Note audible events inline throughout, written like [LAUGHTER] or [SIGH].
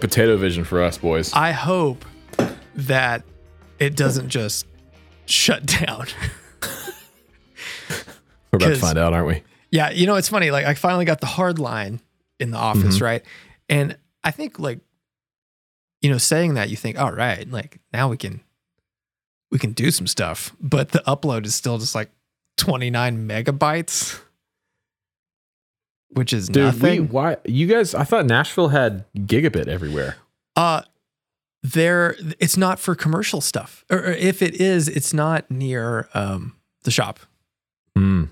potato vision for us, boys. I hope that it doesn't just shut down. We're about to [LAUGHS] find out, aren't we? yeah, you know, it's funny. Like I finally got the hard line in the office, Mhm. right? And I think like, you know, saying that you think, all right, like now we can we can do some stuff. But the upload is still just like 29 megabytes. Which is Dude, nothing. we, why you guys? I thought Nashville had gigabit everywhere. Uh there it's not for commercial stuff. Or, or if it is, it's not near um the shop. Hmm.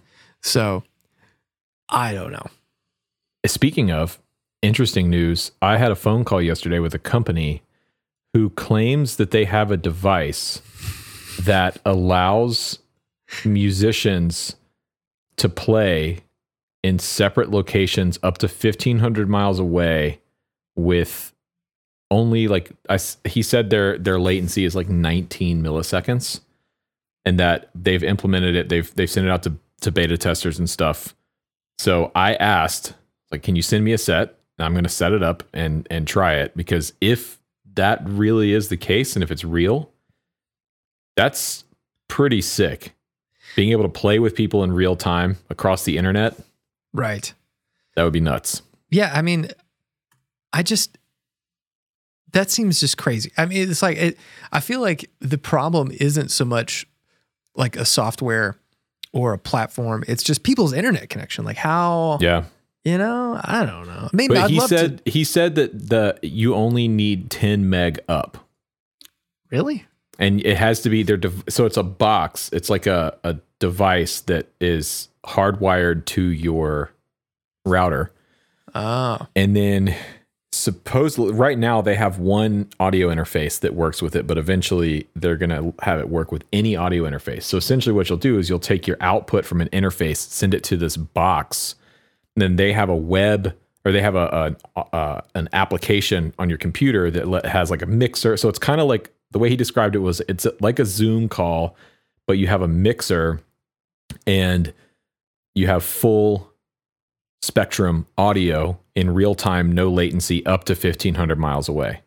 So I don't know. Speaking of interesting news, I had a phone call yesterday with a company who claims that they have a device that allows musicians to play in separate locations up to 1500 miles away with only like I, he said their their latency is like 19 milliseconds and that they've implemented it they've they've sent it out to to beta testers and stuff so I asked, like, can you send me a set? And I'm going to set it up and and try it because if that really is the case and if it's real, that's pretty sick. Being able to play with people in real time across the internet, Right. that would be nuts. Yeah, I mean, I just that seems just crazy. I mean, it's like it, I feel like the problem isn't so much like a software or a platform. It's just people's internet connection. Like how Yeah. you know, I don't know. Maybe But I'd he said to. he said that the you only need 10 meg up. Really? and it has to be their so it's a box it's like a, a device that is hardwired to your router. Oh, and then supposedly right now they have one audio interface that works with it but eventually they're going to have it work with any audio interface. So essentially what you'll do is you'll take your output from an interface send it to this box and then they have a web or they have a, a, a an application on your computer that let, has like a mixer. So it's kind of like the way he described it was it's like a zoom call but you have a mixer and you have full spectrum audio in real time, no latency, up to 1500 miles away.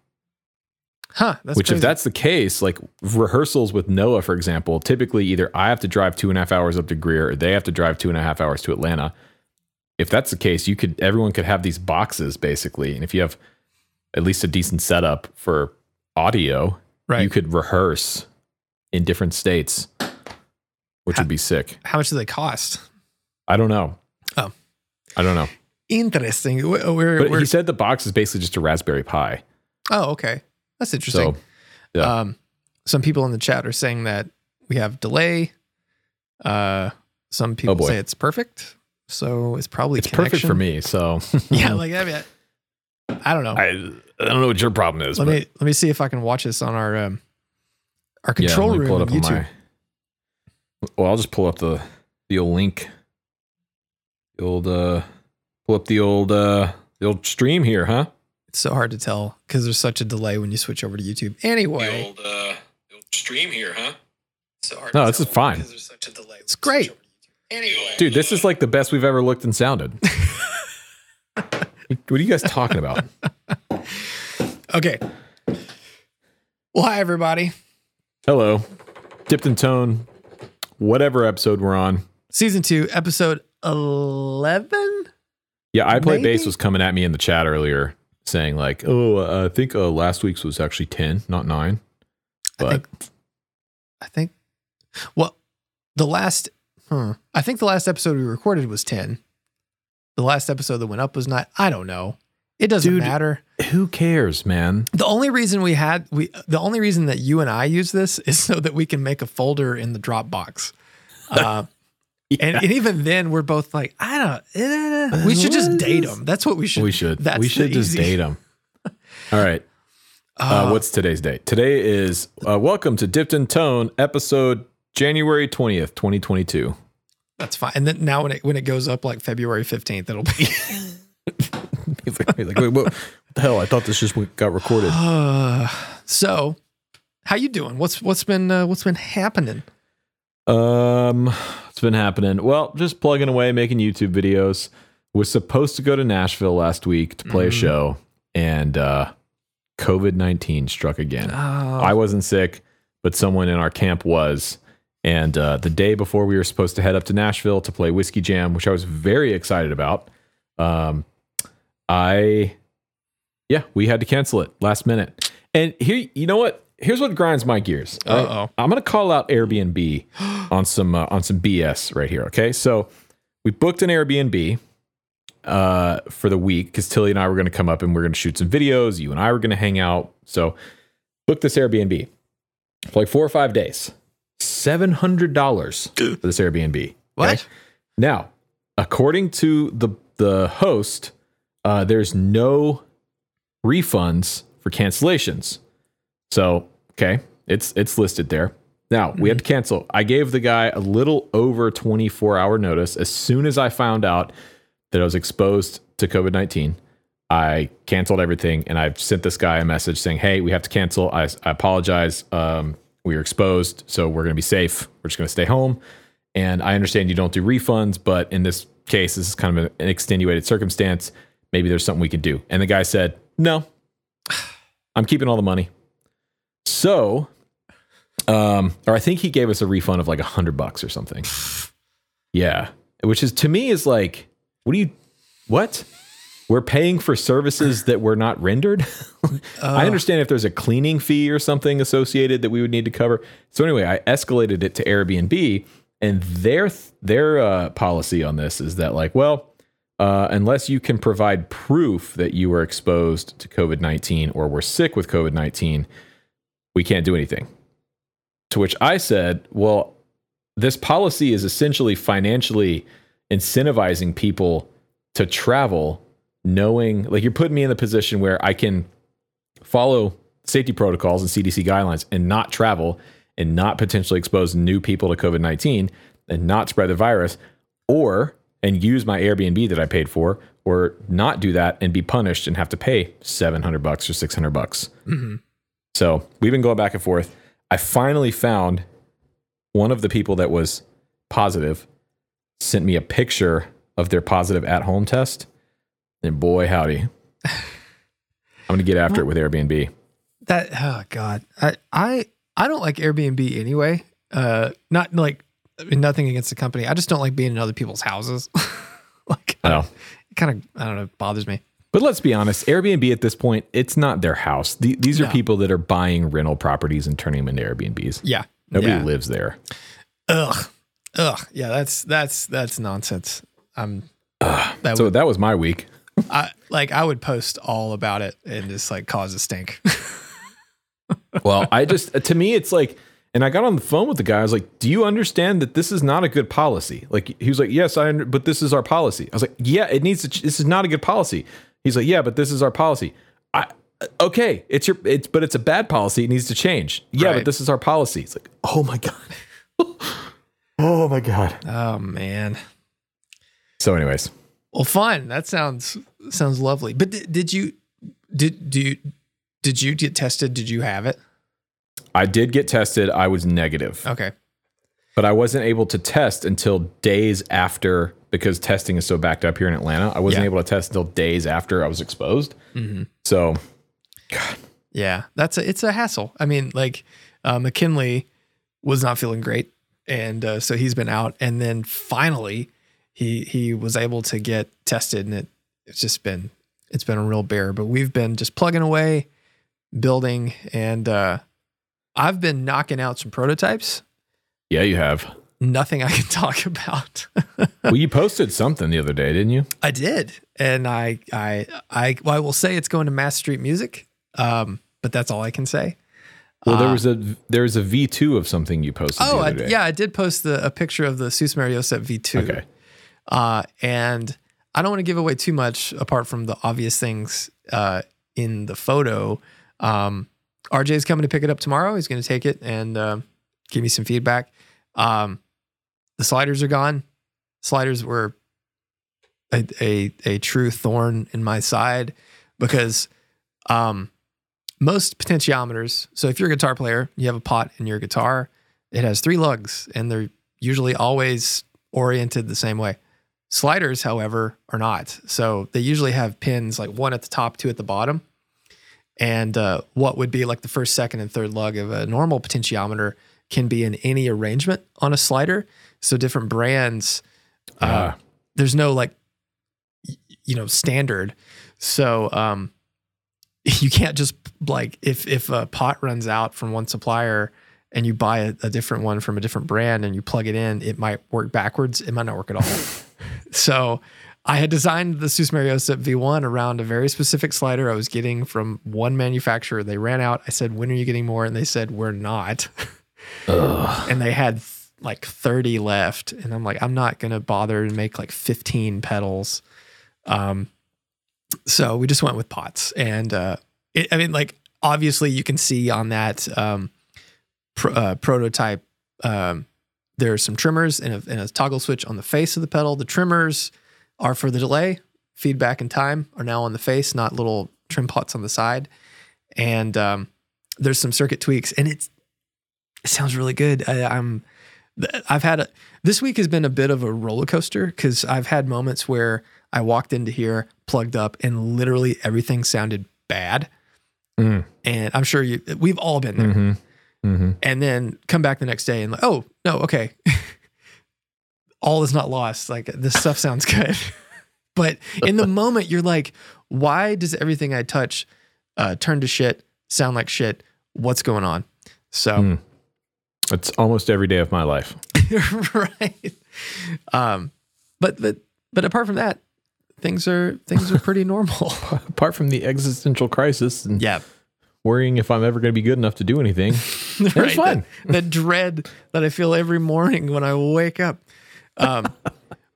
huh? That's Which, crazy. if that's the case, like rehearsals with Noah, for example, typically either I have to drive two and a half hours up to Greer or they have to drive two and a half hours to Atlanta. If that's the case, you could everyone could have these boxes basically, and if you have at least a decent setup for audio, right. you could rehearse in different states, which would be sick. How much do they cost? I don't know. Oh. I don't know. Interesting. We're, we're, But he said the box is basically just a Raspberry Pi. oh, okay. That's interesting. So yeah. Um, some people in the chat are saying that we have delay. Uh, some people Oh, say it's perfect. So it's probably it's perfect for me. So [LAUGHS] Yeah, [LAUGHS] like I mean, I don't know. I I don't know what your problem is. let but me let me see if I can watch this on our um our control pull room on YouTube. my. Well, I'll just pull up the the old link. The old uh, pull up the old uh, the old stream here, huh? It's so hard to tell because there's such a delay when you switch over to YouTube. Anyway, old uh, the old stream here, huh? so hard. No, to this tell is fine. there's such a delay. It's great. Anyway, Dude, this is like the best we've ever looked and sounded. [LAUGHS] what are you guys talking about? [LAUGHS] okay. Well, hi everybody. Hello, dipped in tone, whatever episode we're on. Season two, episode eleven. Yeah, I play bass was coming at me in the chat earlier, saying like, "Oh, uh, I think uh, last week's was actually ten, not nine. I But think. I think. Well, the last. Hmm, I think the last episode we recorded was ten. The last episode that went up was not. I don't know. It doesn't Dude. matter. Who cares, man? The only reason we had we the only reason that you and I use this is so that we can make a folder in the Dropbox. [LAUGHS] Uh, and, and even then, we're both like, I don't. eh, we should just date them. That's what we should. we should. That's we should just easy- date [LAUGHS] them. All right. Uh, Uh, what's today's date? Today is uh, welcome to Dipped in Tone, episode January twentieth, twenty twenty two. That's fine. And then now when it when it goes up like February fifteenth, it'll be. [LAUGHS] He's like, he's like, Wait, what the hell? I thought this just got recorded. Uh, [SIGHS] so, how you doing? What's what's been uh, what's been happening? Um, it's been happening. Well, just plugging away, making YouTube videos. Was supposed to go to Nashville last week to play a Mhm. show. and uh, COVID 19 struck again. Oh, I wasn't sick, but someone in our camp was. And uh, the day before we were supposed to head up to Nashville to play Whiskey Jam, which I was very excited about, um, I, yeah, we had to cancel it last minute. And here, you know what? Here's what grinds my gears. I- Uh-oh. I'm gonna call out Airbnb [GASPS] on some uh, on some BS right here. Okay, so we booked an Airbnb uh, for the week because Tilly and I were going to come up and we're going to shoot some videos. You and I were going to hang out. So book this Airbnb for like four or five days. Seven hundred dollars for this Airbnb. what? Now, according to the the host, uh, there's no refunds for cancellations. So, okay, it's it's listed there. Now we had to cancel. I gave the guy a little over 24 hour notice. As soon as I found out that I was exposed to COVID 19, I canceled everything and I sent this guy a message saying, "Hey, we have to cancel. I, I apologize. Um, we were exposed, so we're going to be safe. We're just going to stay home. And I understand you don't do refunds, but in this case, this is kind of an extenuated circumstance. Maybe there's something we can do." And the guy said, "No, I'm keeping all the money." So, um, or I think he gave us a refund of like a hundred bucks or something. Yeah, which is to me is like, what do you, what? We're paying for services that were not rendered. [LAUGHS] I understand if there's a cleaning fee or something associated that we would need to cover. So anyway, I escalated it to Airbnb, and their their uh, policy on this is that like, well, uh, unless you can provide proof that you were exposed to COVID nineteen or were sick with COVID nineteen, we can't do anything. To which I said, well, this policy is essentially financially incentivizing people to travel, knowing like you're putting me in the position where I can follow safety protocols and CDC guidelines and not travel and not potentially expose new people to COVID 19 and not spread the virus, or and use my Airbnb that I paid for, or not do that and be punished and have to pay 700 bucks or 600 bucks. So we've been going back and forth. I finally found one of the people that was positive sent me a picture of their positive at home test. And boy, howdy. [LAUGHS] I'm going to get after it with Airbnb. That oh god, I I I don't like Airbnb anyway. Uh, not like I mean, nothing against the company. I just don't like being in other people's houses. [LAUGHS] like I know. it kind of I don't know bothers me. But let's be honest, Airbnb at this point, it's not their house. The, these are No. people that are buying rental properties and turning them into Airbnbs. Yeah, Nobody yeah. lives there. Ugh, ugh. Yeah, that's that's that's nonsense. Um, I'm that So would, that was my week. I like I would post all about it and just like cause a stink. [LAUGHS] Well, I just to me it's like and I got on the phone with the guy. I was like, "Do you understand that this is not a good policy?" Like he was like, "Yes, I under, but this is our policy." I was like, "Yeah, it needs to ch- this is not a good policy." He's like, "Yeah, but this is our policy." I uh, okay, it's your it's but it's a bad policy. It needs to change. Yeah, Right. but this is our policy. It's like, "Oh my god." [LAUGHS] oh my god. oh man. So anyways, Well, fine. That sounds sounds lovely. But did, did you did do you, did you get tested? Did you have it? I did get tested. I was negative. Okay. but I wasn't able to test until days after because testing is so backed up here in Atlanta. I wasn't Yeah. able to test until days after I was exposed. Mm-hmm. So, Yeah, that's a it's a hassle. I mean, like uh, McKinley was not feeling great, and uh, so he's been out. And then finally, he he was able to get tested, and it it's just been it's been a real bear. But we've been just plugging away, building, and uh, I've been knocking out some prototypes. yeah, you have. Nothing I can [LAUGHS] talk about. well, you posted something the other day, didn't you? I did, and I I I well, I will say it's going to Mass Street Music, um, but that's all I can say. Well, there Uh, was a there was a V two of something you posted Oh, the I, other day. yeah, I did post the, a picture of the Sus Mariosa V2. Okay. Uh, and I don't want to give away too much apart from the obvious things uh, in the photo. Um, RJ's coming to pick it up tomorrow. He's going to take it and uh, give me some feedback. Um, the sliders are gone. Sliders were a, a, a true thorn in my side because um, most potentiometers. So if you're a guitar player, you have a pot in your guitar. It has three lugs, and they're usually always oriented the same way. Sliders, however, are not. So they usually have pins like one at the top, two at the bottom. And uh, what would be like the first, second, and third lug of a normal potentiometer can be in any arrangement on a slider. So different brands, uh, Ah. there's no like, you know, standard. So um, [LAUGHS] you can't just like if if a pot runs out from one supplier and you buy a, a different one from a different brand and you plug it in, it might work backwards. It might not work at all. [LAUGHS] so I had designed the Sus Mariosa V1 around a very specific slider I was getting from one manufacturer. They ran out. I said, "When are you getting more?" And they said, "We're not." and they had like 30 left and i'm like i'm not gonna bother to make like 15 pedals um so we just went with pots and uh it, i mean like obviously you can see on that um pro, uh, prototype um there's some trimmers and a, and a toggle switch on the face of the pedal the trimmers are for the delay feedback and time are now on the face not little trim pots on the side and um there's some circuit tweaks and it's it sounds really good. I, I'm, I've had a, this week has been a bit of a roller coaster because I've had moments where I walked into here, plugged up, and literally everything sounded bad. Mm. And I'm sure you, we've all been there. Mm-hmm. Mm-hmm. And then come back the next day and like, oh no, okay, [LAUGHS] all is not lost. Like this stuff sounds good, [LAUGHS] but in the moment you're like, why does everything I touch uh, turn to shit, sound like shit? What's going on? So. Mm. It's almost every day of my life. [LAUGHS] right. Um, but but but apart from that, things are things are pretty normal. [LAUGHS] Apart from the existential crisis and yeah, worrying if I'm ever going to be good enough to do anything, right. it's. The, the dread that I feel every morning when I wake up. Um,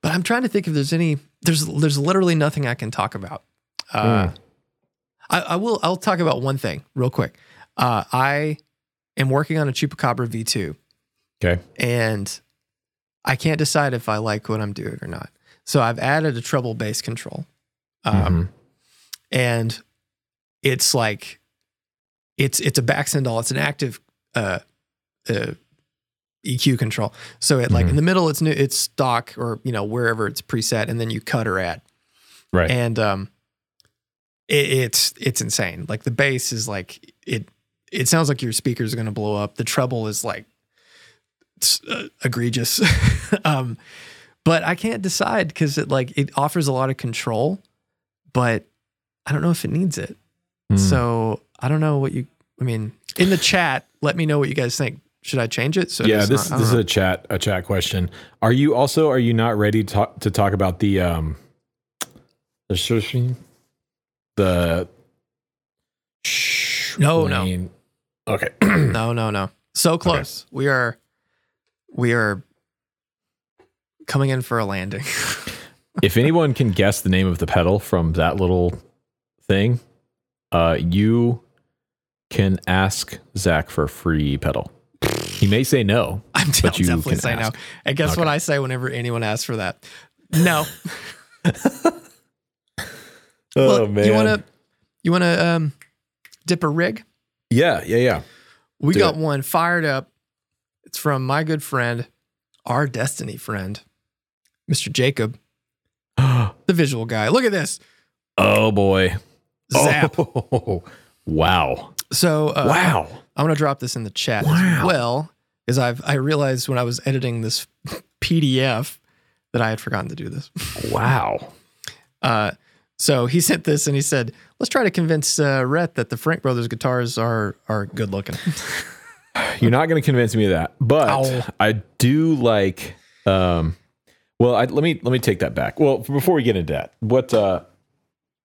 but I'm trying to think if there's any. There's there's literally nothing I can talk about. Uh, Mm. I, I will. I'll talk about one thing real quick. Uh, I am working on a Chupacabra V2. Okay. and I can't decide if I like what I'm doing or not. So I've added a treble bass control, um, Mhm. and it's like it's it's a back all. It's an active uh, uh, EQ control. So it like Mhm. in the middle, it's new, it's stock or you know wherever it's preset, and then you cut or add, Right. and um, it, it's it's insane. Like the bass is like it. It sounds like your speakers are going to blow up. The treble is like uh, egregious. [LAUGHS] um, but I can't decide because it like it offers a lot of control, but I don't know if it needs it. Mm. So I don't know what you. I mean, in the chat, let me know what you guys think. Should I change it? So yeah, this not- this is don't a chat a chat question. Are you also are you not ready to talk, to talk about the um the the No, no. Okay. [CLEARS THROAT] no, no, no. So close. We are. We are coming in for a landing. [LAUGHS] if anyone can guess the name of the pedal from that little thing, uh, you can ask Zach for free pedal. He may say no. [LAUGHS] I'm But I'll you definitely can say no. ask. And guess what I say whenever anyone asks for that? No. [LAUGHS] Oh Well, You want to? You want to um, dip a rig? Yeah, yeah, yeah. We Do got it. one fired up. It's from my good friend, our destiny friend, Mr. Jacob, [GASPS] the visual guy. Look at this. oh boy. Zap. [LAUGHS] Oh, wow. So uh, wow. I'm gonna drop this in the chat as Wow. well, because I've I realized when I was editing this [LAUGHS] PDF that I had forgotten to do this. Wow. [LAUGHS] Uh, so he sent this and he said, "Let's try to convince uh, Rhett that the Frank Brothers guitars are are good looking." [LAUGHS] You're not going to convince me of that, but Ow. I do like. Um, well, I, let me let me take that back. Well, before we get into that, what uh,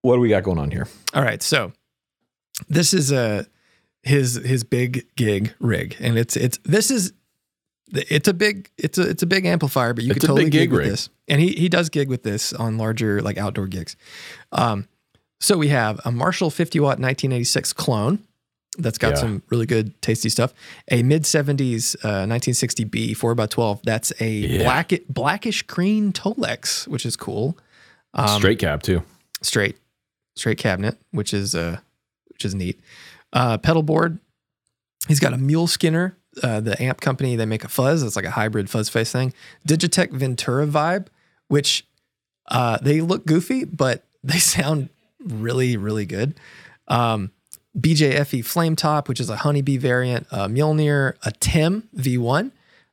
what do we got going on here? All right, so this is a his his big gig rig, and it's it's this is it's a big it's a it's a big amplifier, but you It's could totally gig, gig with this, and he he does gig with this on larger like outdoor gigs. Um, so we have a Marshall 50 watt 1986 clone that's got Yeah. some really good tasty stuff. A mid 70s uh, 1960B 4x12 that's a Yeah. black blackish green Tolex, which is cool. Um, Straight cab too. straight straight cabinet, which is uh which is neat. Uh pedal board. He's got a mule skinner. Uh, the amp company they make a fuzz. It's like a hybrid fuzz face thing. Digitech Ventura vibe, which Uh, they look goofy, but [LAUGHS] they sound really, really good. Um, BJFE Flame Top, which is a honeybee variant, a Mjolnir, a Tim V1,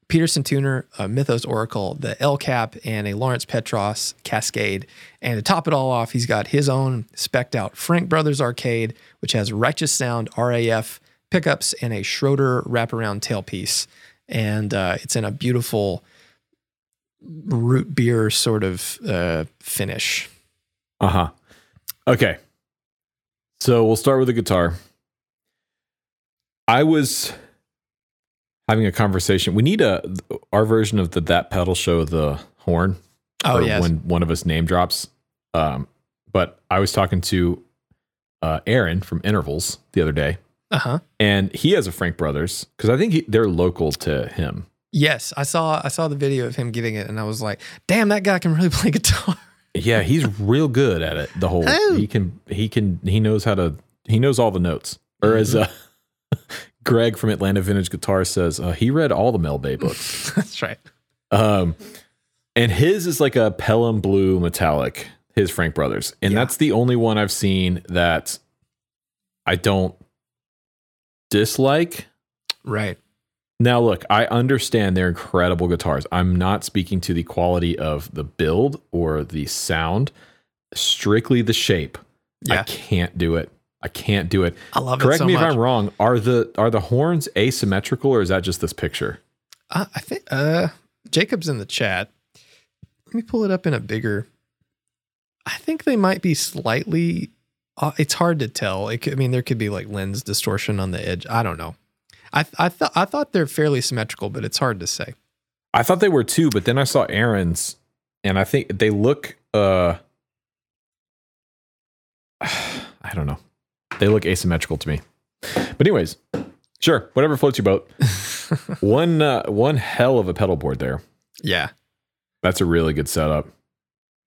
Peterson Tuner, a Mythos Oracle, the El Cap, and a Lawrence Petros Cascade. And to top it all off, he's got his own specked out Frank Brothers Arcade, which has Righteous Sound RAF pickups and a Schroeder wraparound tailpiece. And uh, it's in a beautiful root beer sort of uh, finish. Uh huh. Okay. So we'll start with the guitar. I was having a conversation. We need a our version of the that pedal show the horn. Oh yes. When one of us name drops. Um, but I was talking to uh, Aaron from Intervals the other day, Uh huh. and he has a Frank Brothers because I think he, they're local to him. Yes, I saw I saw the video of him getting it, and I was like, "Damn, that guy can really [LAUGHS] play guitar." Yeah, he's real good at it. The whole Oh. he can he can he knows how to he knows all the notes. Or as uh, Greg from Atlanta Vintage Guitar says, uh, he read all the Mel Bay [LAUGHS] books. That's right. Um, and his is like a Pelham blue metallic. His Frank Brothers, and Yeah. that's the only one I've seen that I don't dislike. Right. Now, look, I understand they're incredible guitars. I'm not speaking to the quality of the build or the sound, strictly the shape. I Yeah. can't do it. I can't do it. I love Correct it so me much. if I'm wrong. Are the are the horns asymmetrical or is that just this picture? Uh, I think uh, Jacob's in the chat. Let me pull it up in a bigger. I think they might be slightly. Uh, it's hard to tell. It could, I mean, there could be like lens distortion on the edge. I don't know. I I thought I thought they're fairly symmetrical, but it's hard to say. I thought they were too, but then I saw Aaron's, and I think they look. uh [SIGHS] I don't know. They look asymmetrical to me. But anyways, sure, whatever floats your boat. [LAUGHS] one uh, one hell of a pedal board there. yeah, That's a really good setup.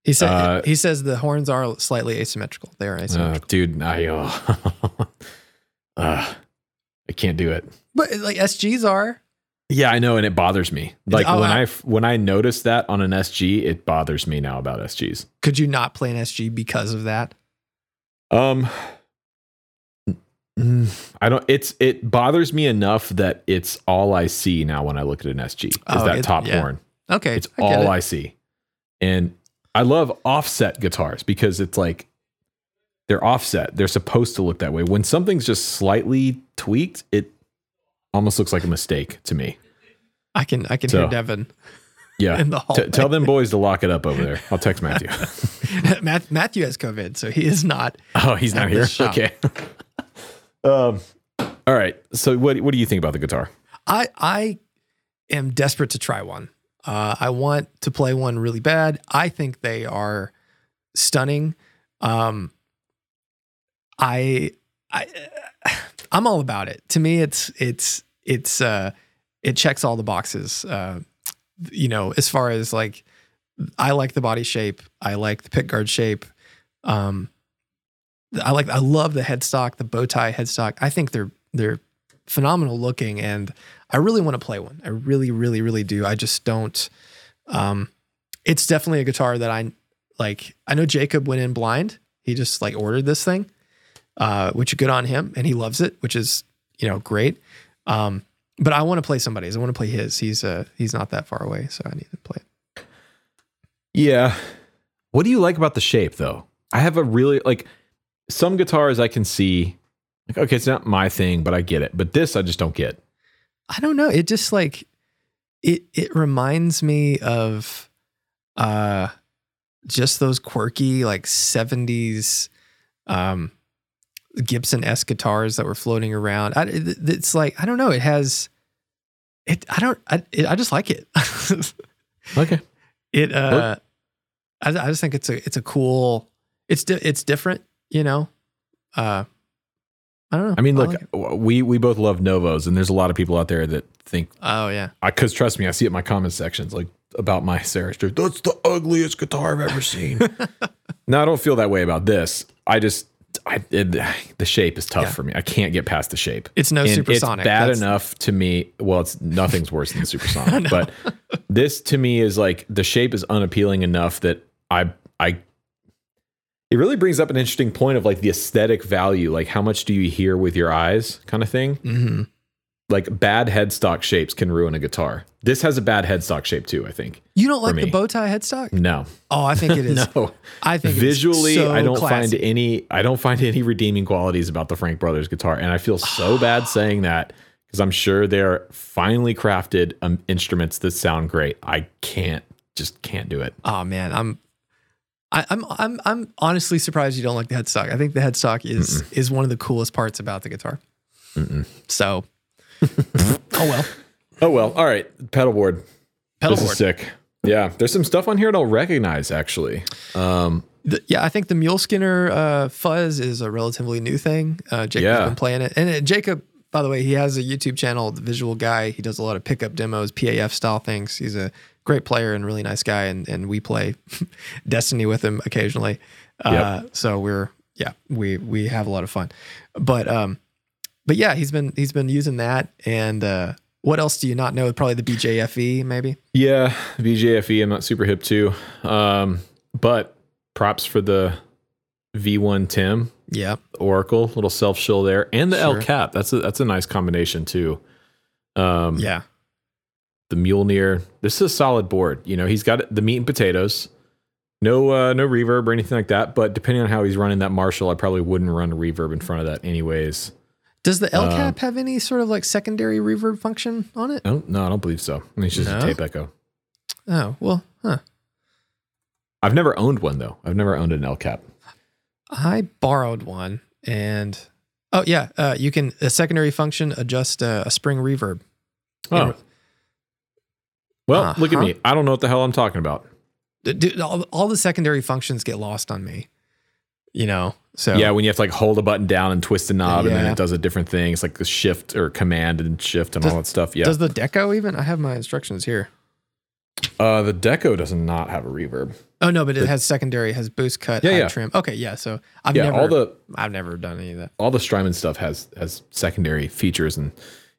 he said Uh, he says the horns are slightly asymmetrical. They are Uh, asymmetrical, dude, I uh, [LAUGHS] uh, I can't do it. but like SGs are. Yeah, I know, and it bothers me. Like oh, when I- I when I notice that on an SG, it bothers me now about SGs. Could you not play an SG because of that? Um, I don't. It's it bothers me enough that it's all I see now when I look at an SG is Oh, that it- top yeah. horn. Okay, It's I all it. I see, and I love offset guitars because it's like they're offset. They're supposed to look that way. When something's just slightly tweaked, it almost looks like a mistake to me. I can I can So, hear Devin [LAUGHS] Yeah. in the T- tell them boys to lock it up over there. I'll text [LAUGHS] Matthew. Matthew has COVID, so he is not. oh, he's not here. Okay. Um. All right. So what what do you think about the guitar? I I am desperate to try one. Uh, I want to play one really bad. I think they are stunning. Um, I I [SIGHS] I'm all about it. To me, it's it's it's uh, it checks all the boxes. Uh, you know, as far as like, I like the body shape. I like the pickguard shape. Um, I like I love the headstock, the bow tie headstock. I think they're they're phenomenal looking and I really want to play one. I really, really, really do. I just don't. Um, it's definitely a guitar that I like. I know Jacob went in blind. He just like ordered this thing, uh, which good on him, and he loves it, which is you know great. Um, but I want to play somebody's. I want to play his. He's uh he's not that far away, so I need to play it. Yeah. What do you like about the shape though? I have a really like some guitars I can see like okay, it's not my thing, but I get it. But this I just don't get. I don't know. It just like it it reminds me of uh just those quirky like 70s um Gibson S guitars that were floating around. I, it- it's like I don't know, it has it I don't I it, I just like it. [LAUGHS] Okay. it uh I, I just think it's a it's a cool it's di- it's different, you know. Uh I don't know. I mean, look, like we we both love Novos, and there's a lot of people out there that think oh yeah. Because trust me, I see it in my comment sections like about my Sarah. Stewart. That's the ugliest guitar I've ever seen. [LAUGHS] no, I don't feel that way about this. I just I it, the shape is tough Yeah. for me. I can't get past the shape. It's no and supersonic. It's bad That's- enough to me. Well, it's nothing's worse than [LAUGHS] supersonic, but this to me is like the shape is unappealing enough that I I it really brings up an interesting point of like the aesthetic value, like how much do you hear with your eyes kind of thing. Mm-hmm. Like bad headstock shapes can ruin a guitar. This has a bad headstock shape too, I think. You don't like the bow tie headstock? No. Oh, I think it [LAUGHS] is. no. I think Visually, so I don't classy. find any I don't find any redeeming qualities about the Frank Brothers guitar. And I feel so bad [SIGHS] saying that because I'm sure they're finely crafted um, instruments that sound great. I can't just can't do it. Oh man, I'm, I, I'm, I'm, I'm honestly surprised you don't like the headstock. I think the headstock is is one of the coolest parts about the guitar. So, [LAUGHS] oh well, Oh well, all right. Pedal board. pedal this is sick. Yeah, there's some stuff on here that I don't recognize actually. Um, The- yeah, I think the Mule Skinner uh, fuzz is a relatively new thing. Uh, Jacob's Yeah. been playing it, and uh, Jacob, by the way, he has a YouTube channel, the Visual Guy. He does a lot of pickup demos, PAF style things. He's a great player and really nice guy, and and we play [LAUGHS] Destiny with him occasionally. Uh, So we're yeah, we we have a lot of fun, but um, but yeah, he's been he's been using that, and uh, what else do you not know? Probably the BJFE, maybe. yeah, BJFE. I'm not super hip to. Um, but props for the V1 Tim Yeah, Oracle little self shill there, and the El Cap. That's a that's a nice combination too. Um, yeah, the Mjolnir. This is a solid board. You know, he's got the meat and potatoes. No, uh, no reverb or anything like that. But depending on how he's running that Marshall, I probably wouldn't run a reverb in front of that, anyways. Does the L Uh, cap have any sort of like secondary reverb function on it? No, no, I don't believe so. I mean, it's just No? a tape echo. Oh well, huh. I've never owned one though. I've never owned an El Cap. I borrowed one, and oh yeah, uh, you can a secondary function adjust uh, a spring reverb. Oh, well, look at Uh-huh. me. I don't know what the hell I'm talking about. Dude, all, all the secondary functions get lost on me. You know, so Yeah, when you have to like hold a button down and twist a knob, and then it does a different thing. It's like the shift or command and shift and Does- all that stuff. Yeah. Does the deco even? I have my instructions here. uh, the Deco does not have a reverb. Oh no, but it has secondary, has boost cut, Yeah, high yeah. trim. Okay, yeah. So I've yeah, never, all the I've never done any of that. all the Strymon stuff has has secondary features, and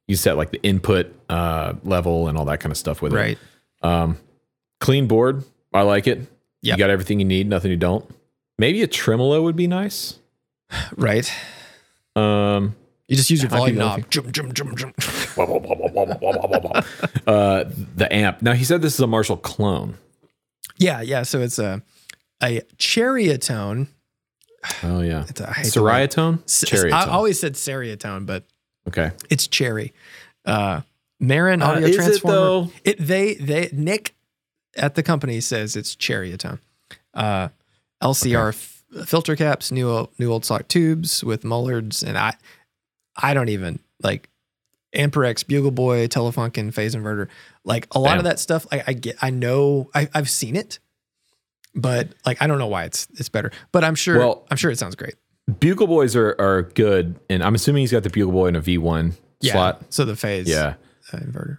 you set like the input uh, level and all that kind of stuff with Right. it. Right. Um, clean board. I like it. Yep. You got everything you need, nothing you don't. Maybe a tremolo would be nice. [SIGHS] Right. Um, You just use your volume knob. Jum, jum, jum, jum. [LAUGHS] uh, the amp. Now he said this is a Marshall clone. Yeah, yeah. So it's a a chariotone. [SIGHS] Oh yeah, It's a I hate the word. Ceriatone. S- Cherrytone. I always said Ceriatone, but okay. it's cherry. Uh, Marin Uh, Audio is it, Transformer. though? It, they they Nick at the company says it's chariotone. Uh, LCR f- filter caps, new old, new old stock tubes with Mullards, and I I don't even like Amperex, Bugle Boy, Telefunken, phase inverter. Like a lot Bam. of that stuff, I, I get, I know, I, I've seen it, but like I don't know why it's it's better. But I'm sure, Well- I'm sure it sounds great. Bugle boys are are good, and I'm assuming he's got the Bugle boy in a V1 Yeah. slot. So the phase, Yeah. uh, inverter.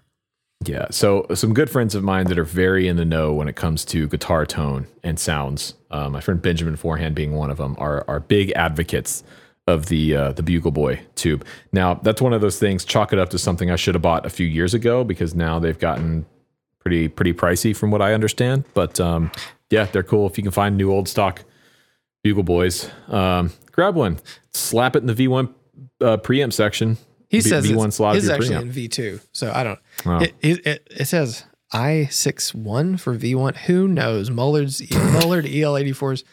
Yeah. So some good friends of mine that are very in the know when it comes to guitar tone and sounds. Uh, my friend Benjamin Forehand being one of them are are big advocates of the uh, the Bugle Boy tube. Now that's one of those things. Chalk it up to something I should have bought a few years ago because now they've gotten pretty pretty pricey from what I understand. But um, yeah, they're cool. If you can find new old stock Bugle Boys, um, grab one, slap it in the V1 uh, preamp section. He V- says V1 it's, slot your actually preamp. in V two, so I don't. Oh. It, it, it, says I six one for V one. Who knows? Mullard's Mullard EL eighty fours.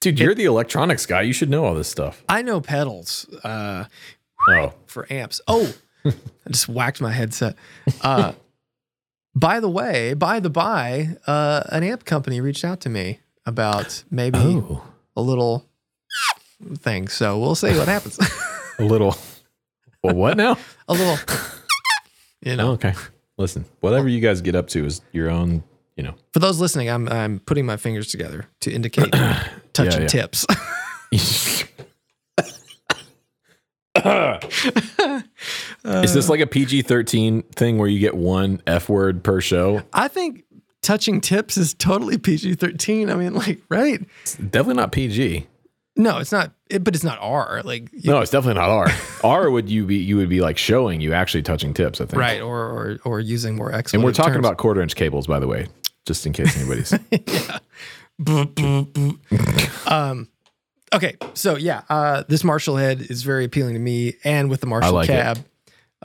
Dude, you're the electronics guy. You should know all this stuff. I know pedals uh, Oh, for amps. Oh, [LAUGHS] I just whacked my headset. Uh, [LAUGHS] by the way, by the by, uh, an amp company reached out to me about maybe oh, a little thing. So we'll see what happens. [LAUGHS] a little. Well, what now? a little, you know. Oh, okay. Listen, whatever you guys get up to is your own. You know. For those listening, I'm I'm putting my fingers together to indicate [CLEARS THROAT] touching yeah. tips. [LAUGHS] is this like a PG thirteen thing where you get one f word per show? I think touching tips is totally PG-13. I mean, like, right? It's definitely not PG. No, it's not. It, but it's not R. Like, No, it's definitely not R. [LAUGHS] R would you be? You would be like showing you actually touching tips. I think. right? Or or or using more X. And we're talking about quarter inch cables, by the way, just in case anybody's. [LAUGHS] Yeah. [LAUGHS] um, okay, so yeah, uh, this Marshall head is very appealing to me, and with the Marshall like it.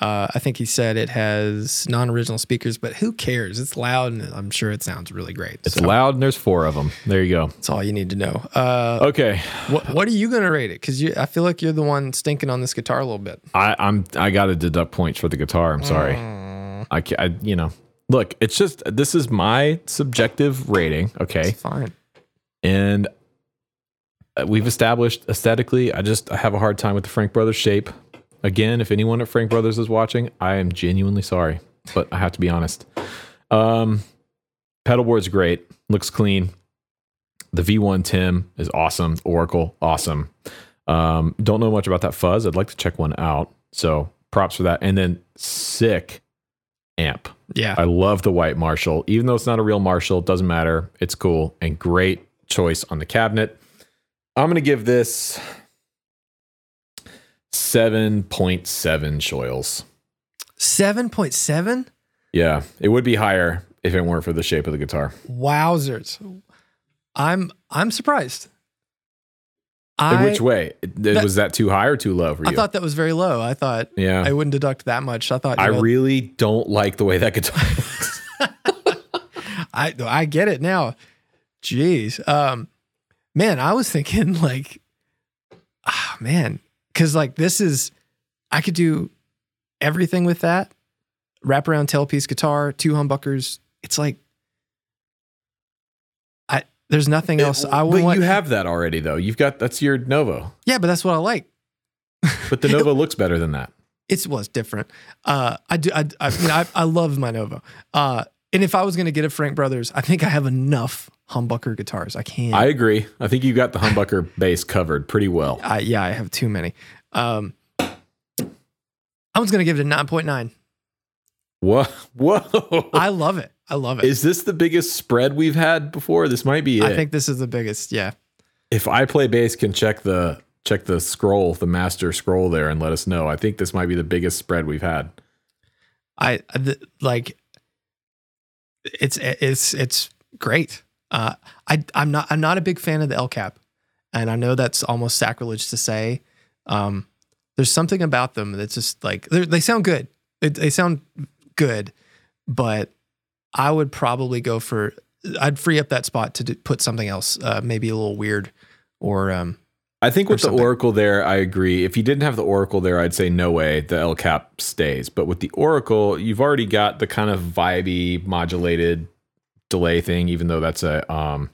Uh, I think he said it has non-original speakers, but who cares? It's loud, and I'm sure it sounds really great. It's so loud and there's four of them. There you go. that's all you need to know. Uh, Okay. what what are you gonna rate it? Because I feel like you're the one stinking on this guitar a little bit. I, I'm I got to deduct points for the guitar. I'm sorry. I, ca- I you know look. It's just this is my subjective rating. Okay, It's fine. and uh, we've established aesthetically. I just I have a hard time with the Frank Brothers shape. Again, if anyone at Frank Brothers is watching, I am genuinely sorry, but I have to be honest. Um, pedalboard's great, looks clean. The V1 Tim is awesome. Oracle, awesome. Um, don't know much about that fuzz. I'd like to check one out. So props for that. And then sick amp. Yeah. I love the white Marshall. Even though it's not a real Marshall, it doesn't matter. It's cool and great choice on the cabinet. I'm going to give this 7.7 shoils. Seven point seven. Yeah, it would be higher if it weren't for the shape of the guitar. Wowzers! I'm I'm surprised. In I which way? That- was that too high or too low for you? I thought that was very low. I thought yeah. I wouldn't deduct that much. I thought I know, really don't like the way that guitar [LAUGHS] looks. [LAUGHS] I I get it now. Jeez. Um man, I was thinking like oh, man, cuz like this is I could do everything with that. Wraparound tailpiece guitar, two humbuckers. It's like I there's nothing else I would want. you have that already, though. You've got that's your Novo, yeah, but that's what I like. but the [LAUGHS] Novo looks better than that. It's was different. Uh, I do. I, I mean, I, I love my Novo. Uh, and if I was going to get a Frank Brothers, I think I have enough humbucker guitars. I can't. I agree. I think you got the humbucker [LAUGHS] bass covered pretty well. I, yeah, I have too many. Um, I was going to give it a nine point nine. Whoa, whoa! I love it. I love it. Is this the biggest spread we've had before? This might be it. I think this is the biggest. Yeah. if I play bass can check the check the scroll, the master scroll there, and let us know. I think this might be the biggest spread we've had. I I- th- like. It's it's it's great. Uh, I I'm not I'm not a big fan of the El Cap, and I know that's almost sacrilege to say. Um, there's something about them that's just like they're- sound good. It, they sound good, but I would probably go for I'd free up that spot to do, put something else, uh, maybe a little weird, or um, I think with the. Oracle there, I agree. If you didn't have the Oracle there, I'd say no way. The El Cap stays. But with the Oracle, you've already got the kind of vibey modulated delay thing, even though that's a um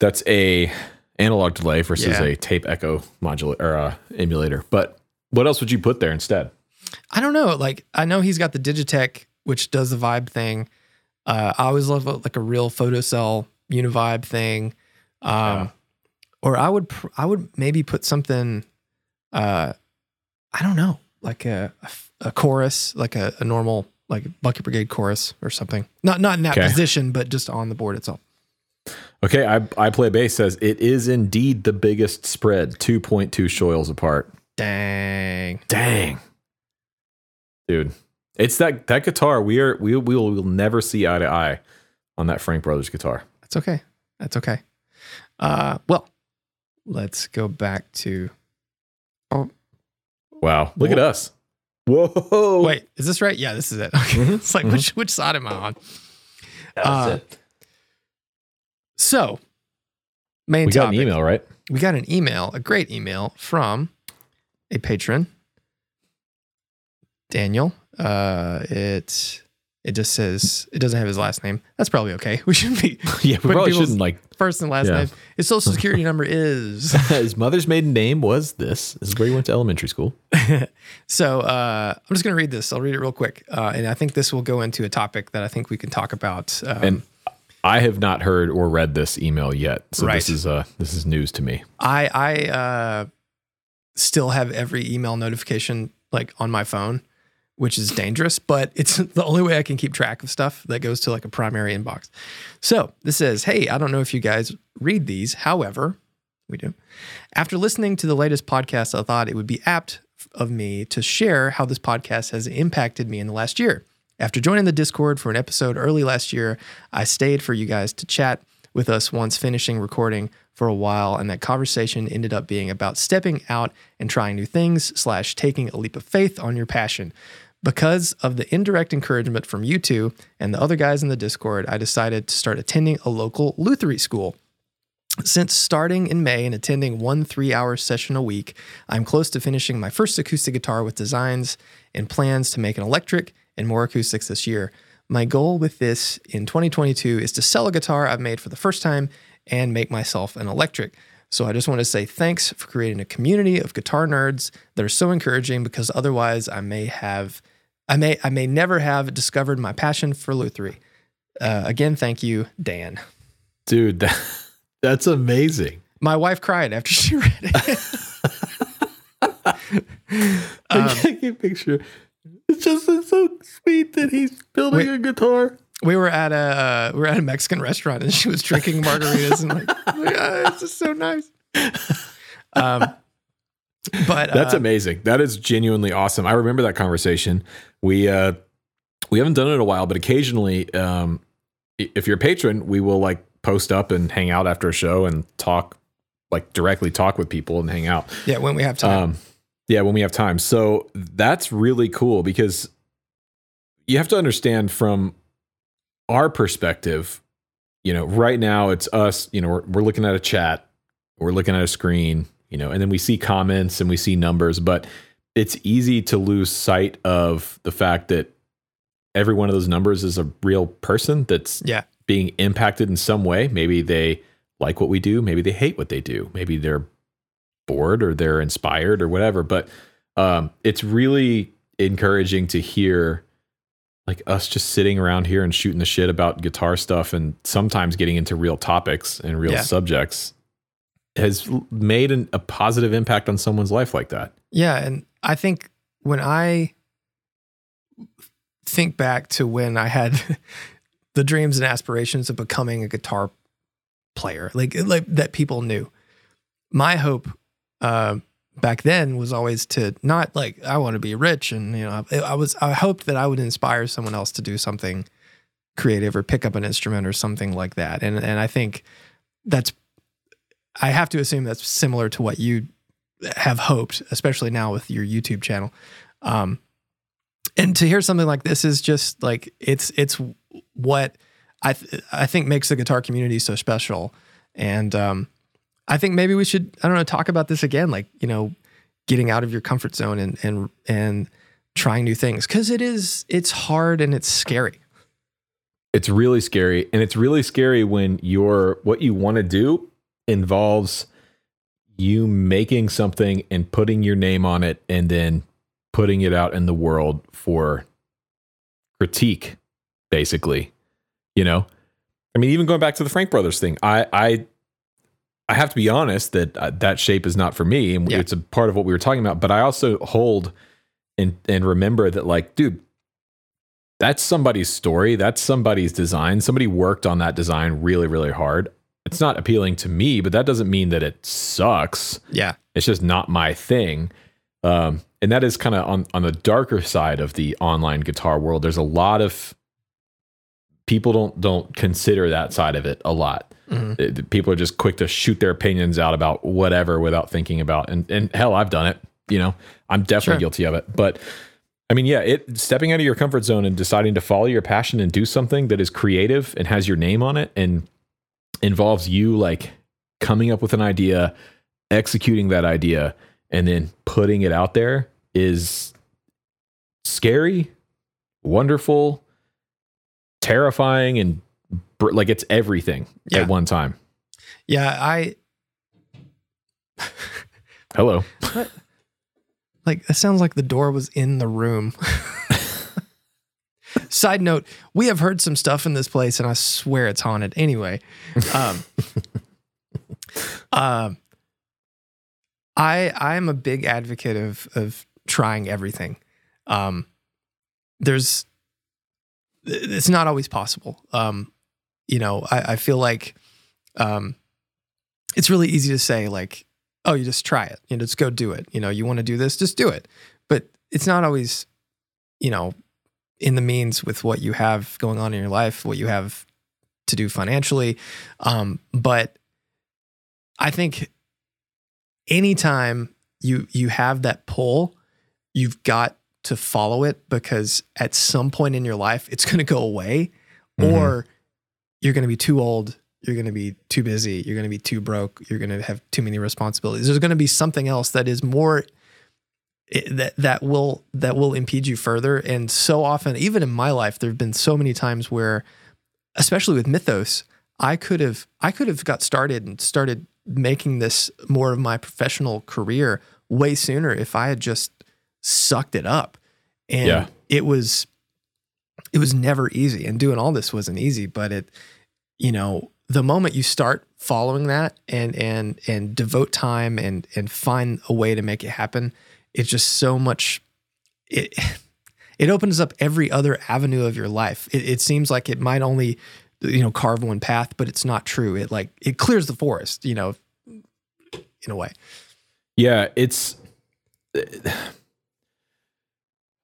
that's a analog delay versus Yeah. a tape echo modulator or uh, emulator. But what else would you put there instead? I don't know. Like I know he's got the Digitech, which does the vibe thing. Uh, I always love like a real photocell univibe thing. Um, Yeah. Or I would pr- I would maybe put something. Uh, I don't know, like a a chorus, like a, a normal like Bucket Brigade chorus or something. Not not in that Okay. position, but just on the board itself. Okay, I I play bass says it is indeed the biggest spread, two point two shoals apart. Dang. Dang. Dude. It's that that guitar. We are we we will we'll never see eye to eye on that Frank Brothers guitar. That's okay. That's okay. Uh, well, let's go back to. Oh, wow. Look at us. Whoa. Wait, is this right? Yeah, this is it. [LAUGHS] Okay. Mhm, It's like mhm. which which side am I on? That's uh, it. So, main We got topic. an email, right? We got an email, a great email from a patron, Daniel. Uh, it it just says it doesn't have his last name. That's probably okay. [LAUGHS] We shouldn't be [LAUGHS] yeah, we probably shouldn't like first and last Yeah. name. His social [LAUGHS] security number is his mother's maiden name was this. This is where he went to elementary school. so uh, I'm just going to read this. I'll read it real quick, uh, and I think this will go into a topic that I think we can talk about. Um, And I have not heard or read this email yet. So Right. this is uh this is news to me. I I uh, still have every email notification like on my phone, which is dangerous, but it's [LAUGHS] the only way I can keep track of stuff that goes to like a primary inbox. So this says, "Hey, I don't know if you guys read these, however, we do. After listening to the latest podcast, I thought it would be apt of me to share how this podcast has impacted me in the last year." After joining the Discord for an episode early last year, I stayed for you guys to chat with us once finishing recording for a while, and that conversation ended up being about stepping out and trying new things slash taking a leap of faith on your passion. Because of the indirect encouragement from you two and the other guys in the Discord, I decided to start attending a local Lutherie school. Since starting in May and attending one three hour session a week, I'm close to finishing my first acoustic guitar with designs and plans to make an electric and more acoustics this year. My goal with this in 2022 is to sell a guitar I've made for the first time and make myself an electric. So I just want to say thanks for creating a community of guitar nerds that are so encouraging because otherwise I may have I may I may never have discovered my passion for Lutherie. Uh, again, thank you, Dan. Dude, that, that's amazing. My wife cried after she [LAUGHS] read it. [LAUGHS] I can't get picture. It's just it's so sweet that he's building Wait. a guitar. we were at a uh, we were at a Mexican restaurant and she was drinking margaritas and like, like, "Ah, it's just so nice. Um, [LAUGHS] but That's uh, amazing. That is genuinely awesome. I remember that conversation. We uh we haven't done it in a while, but occasionally um if you're a patron, we will like post up and hang out after a show and talk like directly talk with people and hang out. yeah. When we have time, Um, yeah, when we have time. So that's really cool because you have to understand from our perspective, you know, right now it's us, you know, we're, we're looking at a chat, we're looking at a screen, you know, and then we see comments and we see numbers, but it's easy to lose sight of the fact that every one of those numbers is a real person that's yeah, being impacted in some way. Maybe they like what we do, maybe they hate what they do, maybe they're bored or they're inspired or whatever. But um, it's really encouraging to hear like us just sitting around here and shooting the shit about guitar stuff and sometimes getting into real topics and real Yeah. subjects has made an, a positive impact on someone's life like that. yeah. And I think when I think back to when I had [LAUGHS] the dreams and aspirations of becoming a guitar player, like like that people knew, my hope uh, back then was always to not like I want to be rich, and you know I, I was I hoped that I would inspire someone else to do something creative or pick up an instrument or something like that, and and I think that's I have to assume that's similar to what you have hoped, especially now with your YouTube channel. Um, and to hear something like this is just like it's it's what I th- I think makes the guitar community so special. And um, I think maybe we should I don't know talk about this again, like you know, getting out of your comfort zone and and and trying new things because it is it's hard and it's scary. It's really scary. And it's really scary when your what you want to do involves you making something and putting your name on it and then putting it out in the world for critique, basically. You know? I mean, even going back to the Frank Brothers thing, I I I have to be honest that uh, that shape is not for me, and Yeah. it's a part of what we were talking about. But I also hold and and remember that, like, dude, that's somebody's story. That's somebody's design. Somebody worked on that design really, really hard. It's not appealing to me, but that doesn't mean that it sucks. Yeah, It's just not my thing. Um, and that is kind of on, on the darker side of the online guitar world. There's a lot of people don't don't consider that side of it a lot. Mhm. Uh, People are just quick to shoot their opinions out about whatever without thinking about. And and hell, I've done it. You know, I'm definitely Sure. guilty of it. But I mean, yeah, it stepping out of your comfort zone and deciding to follow your passion and do something that is creative and has your name on it and involves you like coming up with an idea, executing that idea, and then putting it out there is scary, wonderful, terrifying, and br- like it's everything Yeah. at one time. yeah. I Hello. like it sounds like the door was in the room. [LAUGHS] Side note: We have heard some stuff in this place, and I swear it's haunted. Anyway, um, [LAUGHS] um, I I'm a big advocate of of trying everything. Um, there's it's not always possible. Um, you know, I, I feel like um, it's really easy to say like, oh, you just try it. You know, just go do it. You know, you want to do this, just do it. But it's not always, you know, in the means with what you have going on in your life, what you have to do financially. Um, but I think anytime you you have that pull, you've got to follow it because at some point in your life it's going to go away Mhm. or you're going to be too old you're going to be too busy you're going to be too broke you're going to have too many responsibilities there's going to be something else that is more that that will that will impede you further. And so often even in my life there've been so many times where especially with mythos i could have i could have got started and started making this more of my professional career way sooner if i had just sucked it up. And Yeah. it was it was never easy. And doing all this wasn't easy but it you know the moment you start following that and and and devote time and and find a way to make it happen it's just so much it it opens up every other avenue of your life it, it seems like it might only you know carve one path but it's not true it like it clears the forest you know in a way Yeah, it's.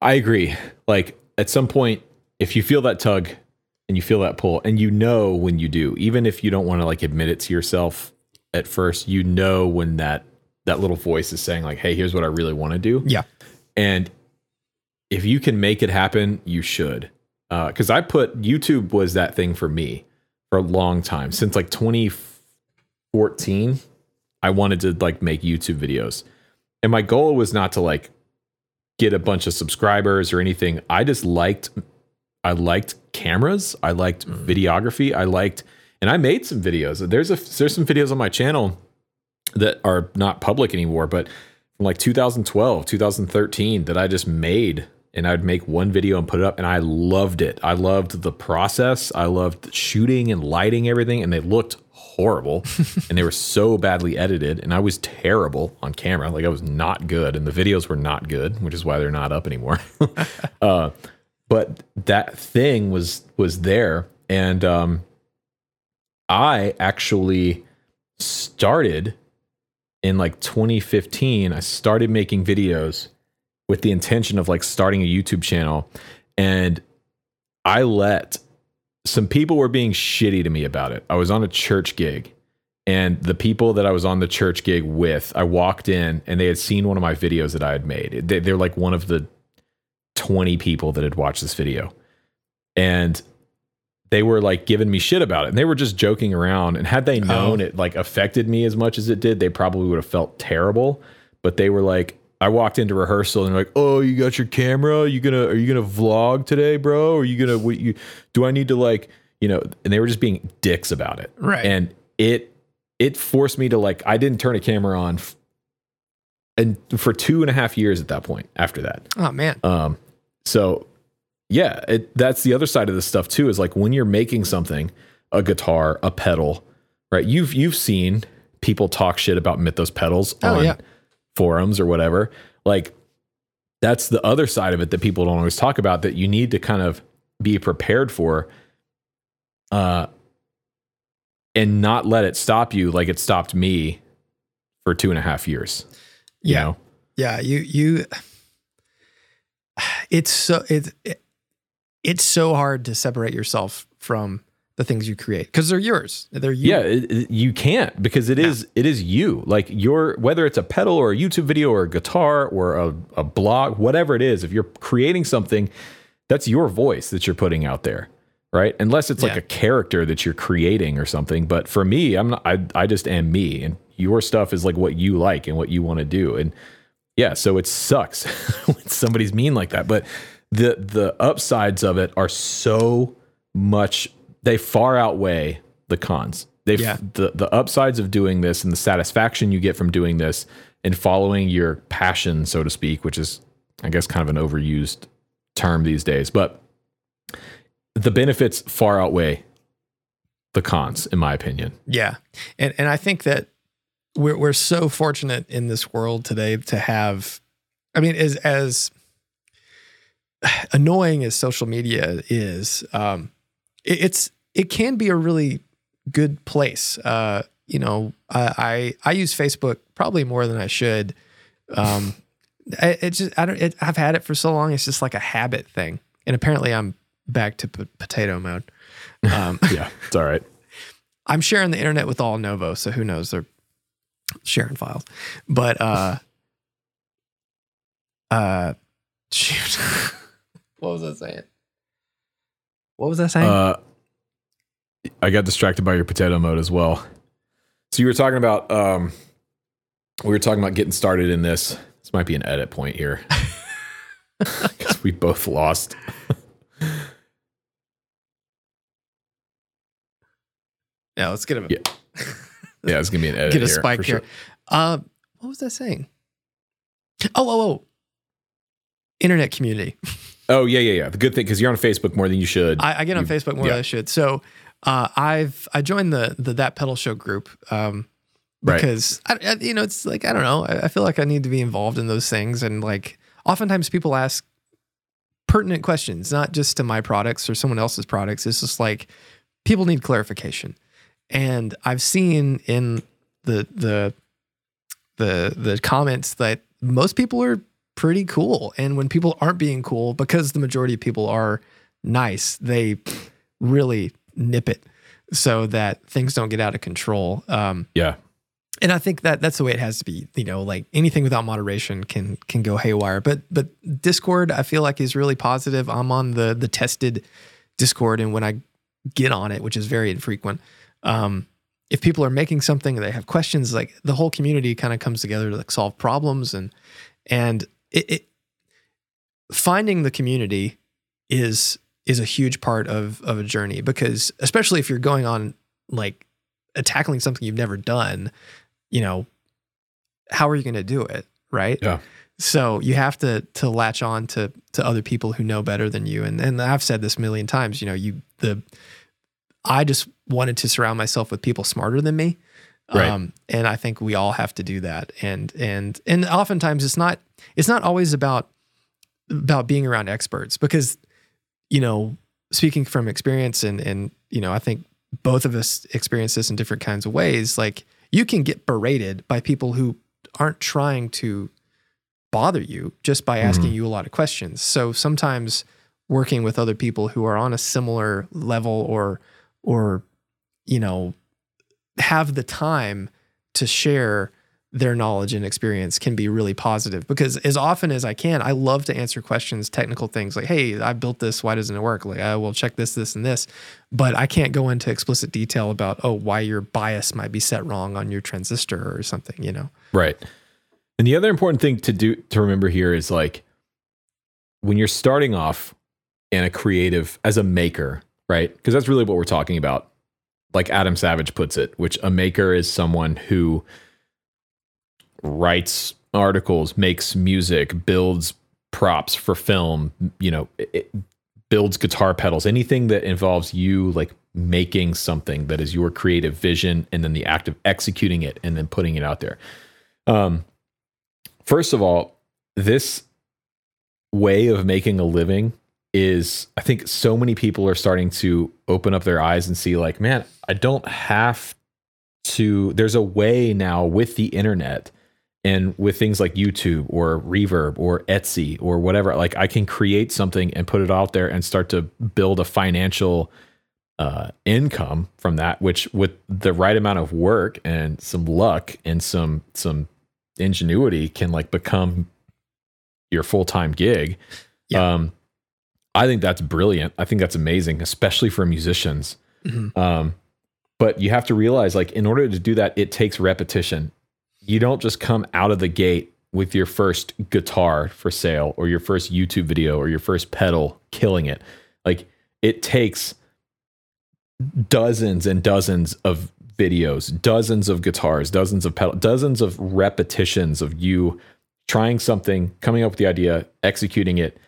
I agree. Like at some point, if you feel that tug and you feel that pull, and you know when you do, even if you don't want to like admit it to yourself at first, you know when that that little voice is saying like, "Hey, here's what I really want to do." yeah And if you can make it happen, you should. Uh, because I put YouTube was that thing for me for a long time since like 2014. I wanted to like make YouTube videos, and my goal was not to like get a bunch of subscribers or anything. I just liked, I liked cameras. I liked mm. videography. I liked, and I made some videos. There's a there's some videos on my channel that are not public anymore, but from like 2012, 2013 that I just made and I'd make one video and put it up and I loved it. I loved the process. I loved shooting and lighting everything and they looked horrible [LAUGHS] and they were so badly edited and I was terrible on camera. Like I was not good and the videos were not good, which is why they're not up anymore. [LAUGHS] uh, but that thing was was there and um I actually started in like 2015 i started making videos with the intention of like starting a youtube channel. And i let some people were being shitty to me about it. I was on a church gig and the people that i was on the church gig with i walked in and they had seen one of my videos that i had made. They, they're like one of the 20 people that had watched this video. And they were like giving me shit about it. And they were just joking around. And had they known Oh. it like affected me as much as it did they probably would have felt terrible. But they were like i walked into rehearsal and they're like oh you got your camera? You gonna are you gonna vlog today bro? Are you gonna what you do i need to like you know? And they were just being dicks about it. Right. and it it forced me to like i didn't turn a camera on f- and for two and a half years at that point after that. Oh man. Um, so yeah, it, that's the other side of this stuff too. Is like when you're making something, a guitar, a pedal, right? You've you've seen people talk shit about Mythos pedals Oh, on yeah. forums or whatever. Like that's the other side of it that people don't always talk about that you need to kind of be prepared for, uh, and not let it stop you like it stopped me for two and a half years. You Yeah. know? Yeah, you you [SIGHS] it's so it, it it's so hard to separate yourself from the things you create because they're yours. They're you. Yeah, it, it- you can't because it is it is you. Like your whether it's a pedal or a YouTube video or a guitar or a, a blog, whatever it is, if you're creating something, that's your voice that you're putting out there, right? Unless it's like a character that you're creating or something. But for me, I'm not. I I just am me, and your stuff is like what you like and what you want to do, and yeah. So it sucks [LAUGHS] when somebody's mean like that, but the the upsides of it are so much they far outweigh the cons. They Yeah. the the upsides of doing this and the satisfaction you get from doing this and following your passion, so to speak, which is I guess kind of an overused term these days, but the benefits far outweigh the cons, in my opinion. Yeah. And and I think that we're we're so fortunate in this world today to have I mean as as [SIGHS] annoying as social media is, um it, it's it can be a really good place. Uh you know, I I, I use Facebook probably more than I should. Um [LAUGHS] I, it just I don't it, I've had it for so long it's just like a habit thing. And apparently I'm back to p- potato mode. [LAUGHS] Um, yeah, it's all right. [LAUGHS] I'm sharing the internet with all Novo, so who knows? They're sharing files. But uh uh shoot. What was I saying? What was I saying? Uh, I got distracted by your potato mode as well. So you were talking about um, we were talking about getting started in this. This might be an edit point here [LAUGHS] [LAUGHS] because we both lost. yeah, let's get a Yeah. Yeah, it's gonna be an [LAUGHS] edit. get a here, spike here. sure. Uh what was I saying? Oh, oh, oh. Internet community. Oh yeah, yeah, yeah. The good thing because you're on Facebook more than you should. I, I get on You- Facebook more yeah. than I should. So uh, I've I joined the the That Pedal Show group um, Right. because I, I- you know it's like I don't know I, I feel like I need to be involved in those things and like oftentimes people ask pertinent questions not just to my products or someone else's products. It's just like people need clarification, and I've seen in the the the the comments that most people are pretty cool. And when people aren't being cool because the majority of people are nice they really nip it so that things don't get out of control. Um yeah, and i think that that's the way it has to be you know like anything without moderation can can go haywire. But but discord i feel like is really positive. I'm on the the tested discord and when i get on it which is very infrequent um if people are making something they have questions like the whole community kind of comes together to like solve problems and and it, it finding the community is is a huge part of of a journey because especially if you're going on like tackling something you've never done you know how are you going to do it right? Yeah. so you have to to latch on to to other people who know better than you. And and I've said this a million times you know you the I just wanted to surround myself with people smarter than me Right. um, and I think we all have to do that. And and and oftentimes it's not it's not always about about being around experts because you know speaking from experience and and you know I think both of us experience this in different kinds of ways. Like you can get berated by people who aren't trying to bother you just by asking you a lot of questions. So sometimes working with other people who are on a similar level or or you know have the time to share their knowledge and experience can be really positive because as often as I can, I love to answer questions, technical things like, Hey, I built this. Why doesn't it work? Like, oh, I will check this, this, and this, but I can't go into explicit detail about, oh, why your bias might be set wrong on your transistor or something, you know? right. And the other important thing to do to remember here is like when you're starting off in a creative as a maker, right? Because that's really what we're talking about. Like Adam Savage puts it, which a maker is someone who writes articles, makes music, builds props for film, you know, it, builds guitar pedals, anything that involves you like making something that is your creative vision and then the act of executing it and then putting it out there. Um, first of all, this way of making a living is I think so many people are starting to open up their eyes and see like, man, I don't have to there's a way now with the internet and with things like YouTube or Reverb or Etsy or whatever, like I can create something and put it out there and start to build a financial uh, income from that, which with the right amount of work and some luck and some some ingenuity can like become your full time gig. Yeah. Um, I think that's brilliant. I think that's amazing, especially for musicians. Mhm. Um, but you have to realize, like, in order to do that, it takes repetition. You don't just come out of the gate with your first guitar for sale or your first YouTube video or your first pedal killing it. Like, it takes dozens and dozens of videos, dozens of guitars, dozens of pedal, dozens of repetitions of you trying something, coming up with the idea, executing it,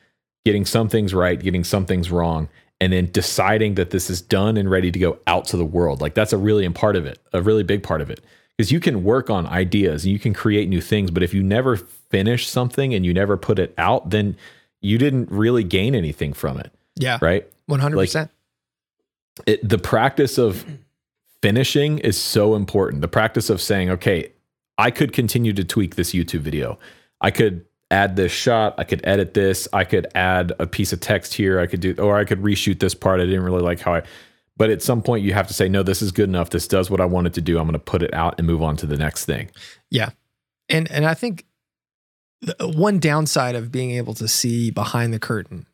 getting some things right, getting some things wrong, and then deciding that this is done and ready to go out to the world. Like that's a really important part of it, a really big part of it. Because you can work on ideas and you can create new things, but if you never finish something and you never put it out, then you didn't really gain anything from it, Yeah. right? 100%. it, the practice of finishing is so important. The practice of saying, okay, I could continue to tweak this YouTube video. I could add this shot. I could edit this. I could add a piece of text here. I could do, or I could reshoot this part. I didn't really like how I, But at some point, you have to say, no, this is good enough. This does what I wanted to do. I'm going to put it out and move on to the next thing. Yeah. And and I think one downside of being able to see behind the curtain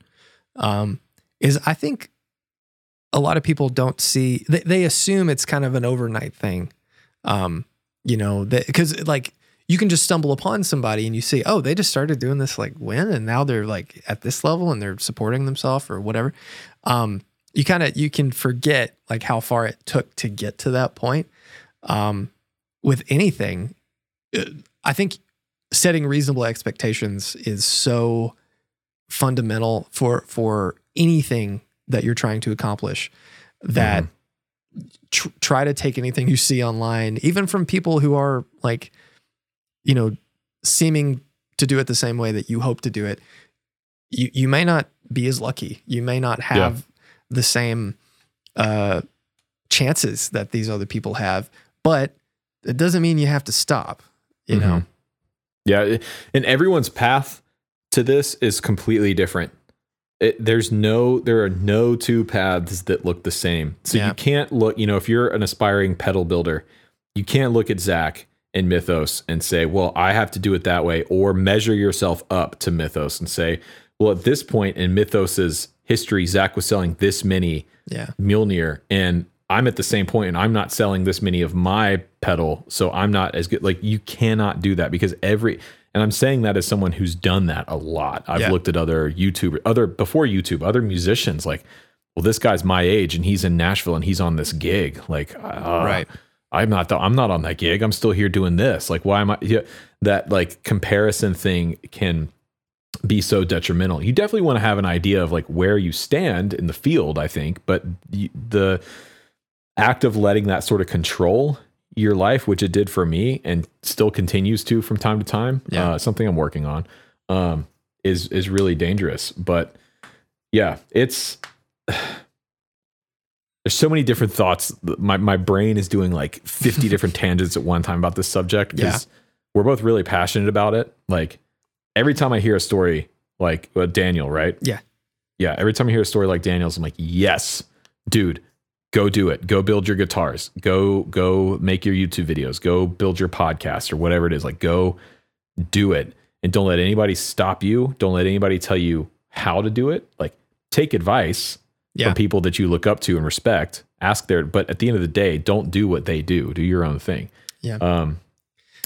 um, is I think a lot of people don't see they, they assume it's kind of an overnight thing. Um, you know, because like you can just stumble upon somebody and you see, oh, they just started doing this like when, and now they're like at this level and they're supporting themselves or whatever. Um, you kind of you can forget like how far it took to get to that point. Um, with anything, uh, I think setting reasonable expectations is so fundamental for for anything that you're trying to accomplish that mm-hmm. tr- try to take anything you see online even from people who are like you know seeming to do it the same way that you hope to do it you you may not be as lucky you may not have yeah. the same uh chances that these other people have but it doesn't mean you have to stop you mm-hmm. know yeah, and everyone's path to this is completely different. It, there's no, there are no two paths that look the same. So yeah. you can't look, you know, if you're an aspiring pedal builder, you can't look at Zach and Mythos and say, well, I have to do it that way, or measure yourself up to Mythos and say, well, at this point in Mythos's history, Zach was selling this many yeah. Mjolnir, and I'm at the same point and I'm not selling this many of my pedal, so I'm not as good. Like you cannot do that because every and I'm saying that as someone who's done that a lot. I've yeah. looked at other YouTube, other before YouTube, other musicians like, well, this guy's my age and he's in Nashville and he's on this gig. Like, uh, right. I'm not. The, I'm not on that gig. I'm still here doing this. Like, why am I? Yeah, that like comparison thing can be so detrimental. You definitely want to have an idea of like where you stand in the field. I think, but the act of letting that sort of control your life, which it did for me and still continues to from time to time, yeah. uh, something I'm working on, um, is is really dangerous. But yeah, it's there's so many different thoughts. My my brain is doing like 50 [LAUGHS] different tangents at one time about this subject because yeah. we're both really passionate about it. Like every time I hear a story like uh, Daniel, right? Yeah. Yeah. Every time I hear a story like Daniel's, I'm like, yes, dude, go do it go build your guitars go go make your youtube videos go build your podcast or whatever it is like go do it and don't let anybody stop you don't let anybody tell you how to do it like take advice yeah. from people that you look up to and respect ask their but at the end of the day don't do what they do do your own thing yeah um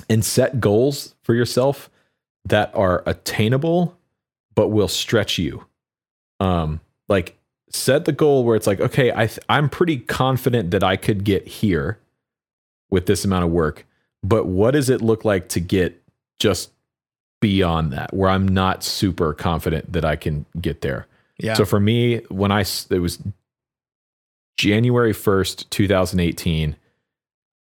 and set goals for yourself that are attainable but will stretch you um like set the goal where it's like, okay, I th- I'm pretty confident that I could get here with this amount of work, but what does it look like to get just beyond that, where I'm not super confident that I can get there? Yeah. So for me, when I it was January 1st, 2018,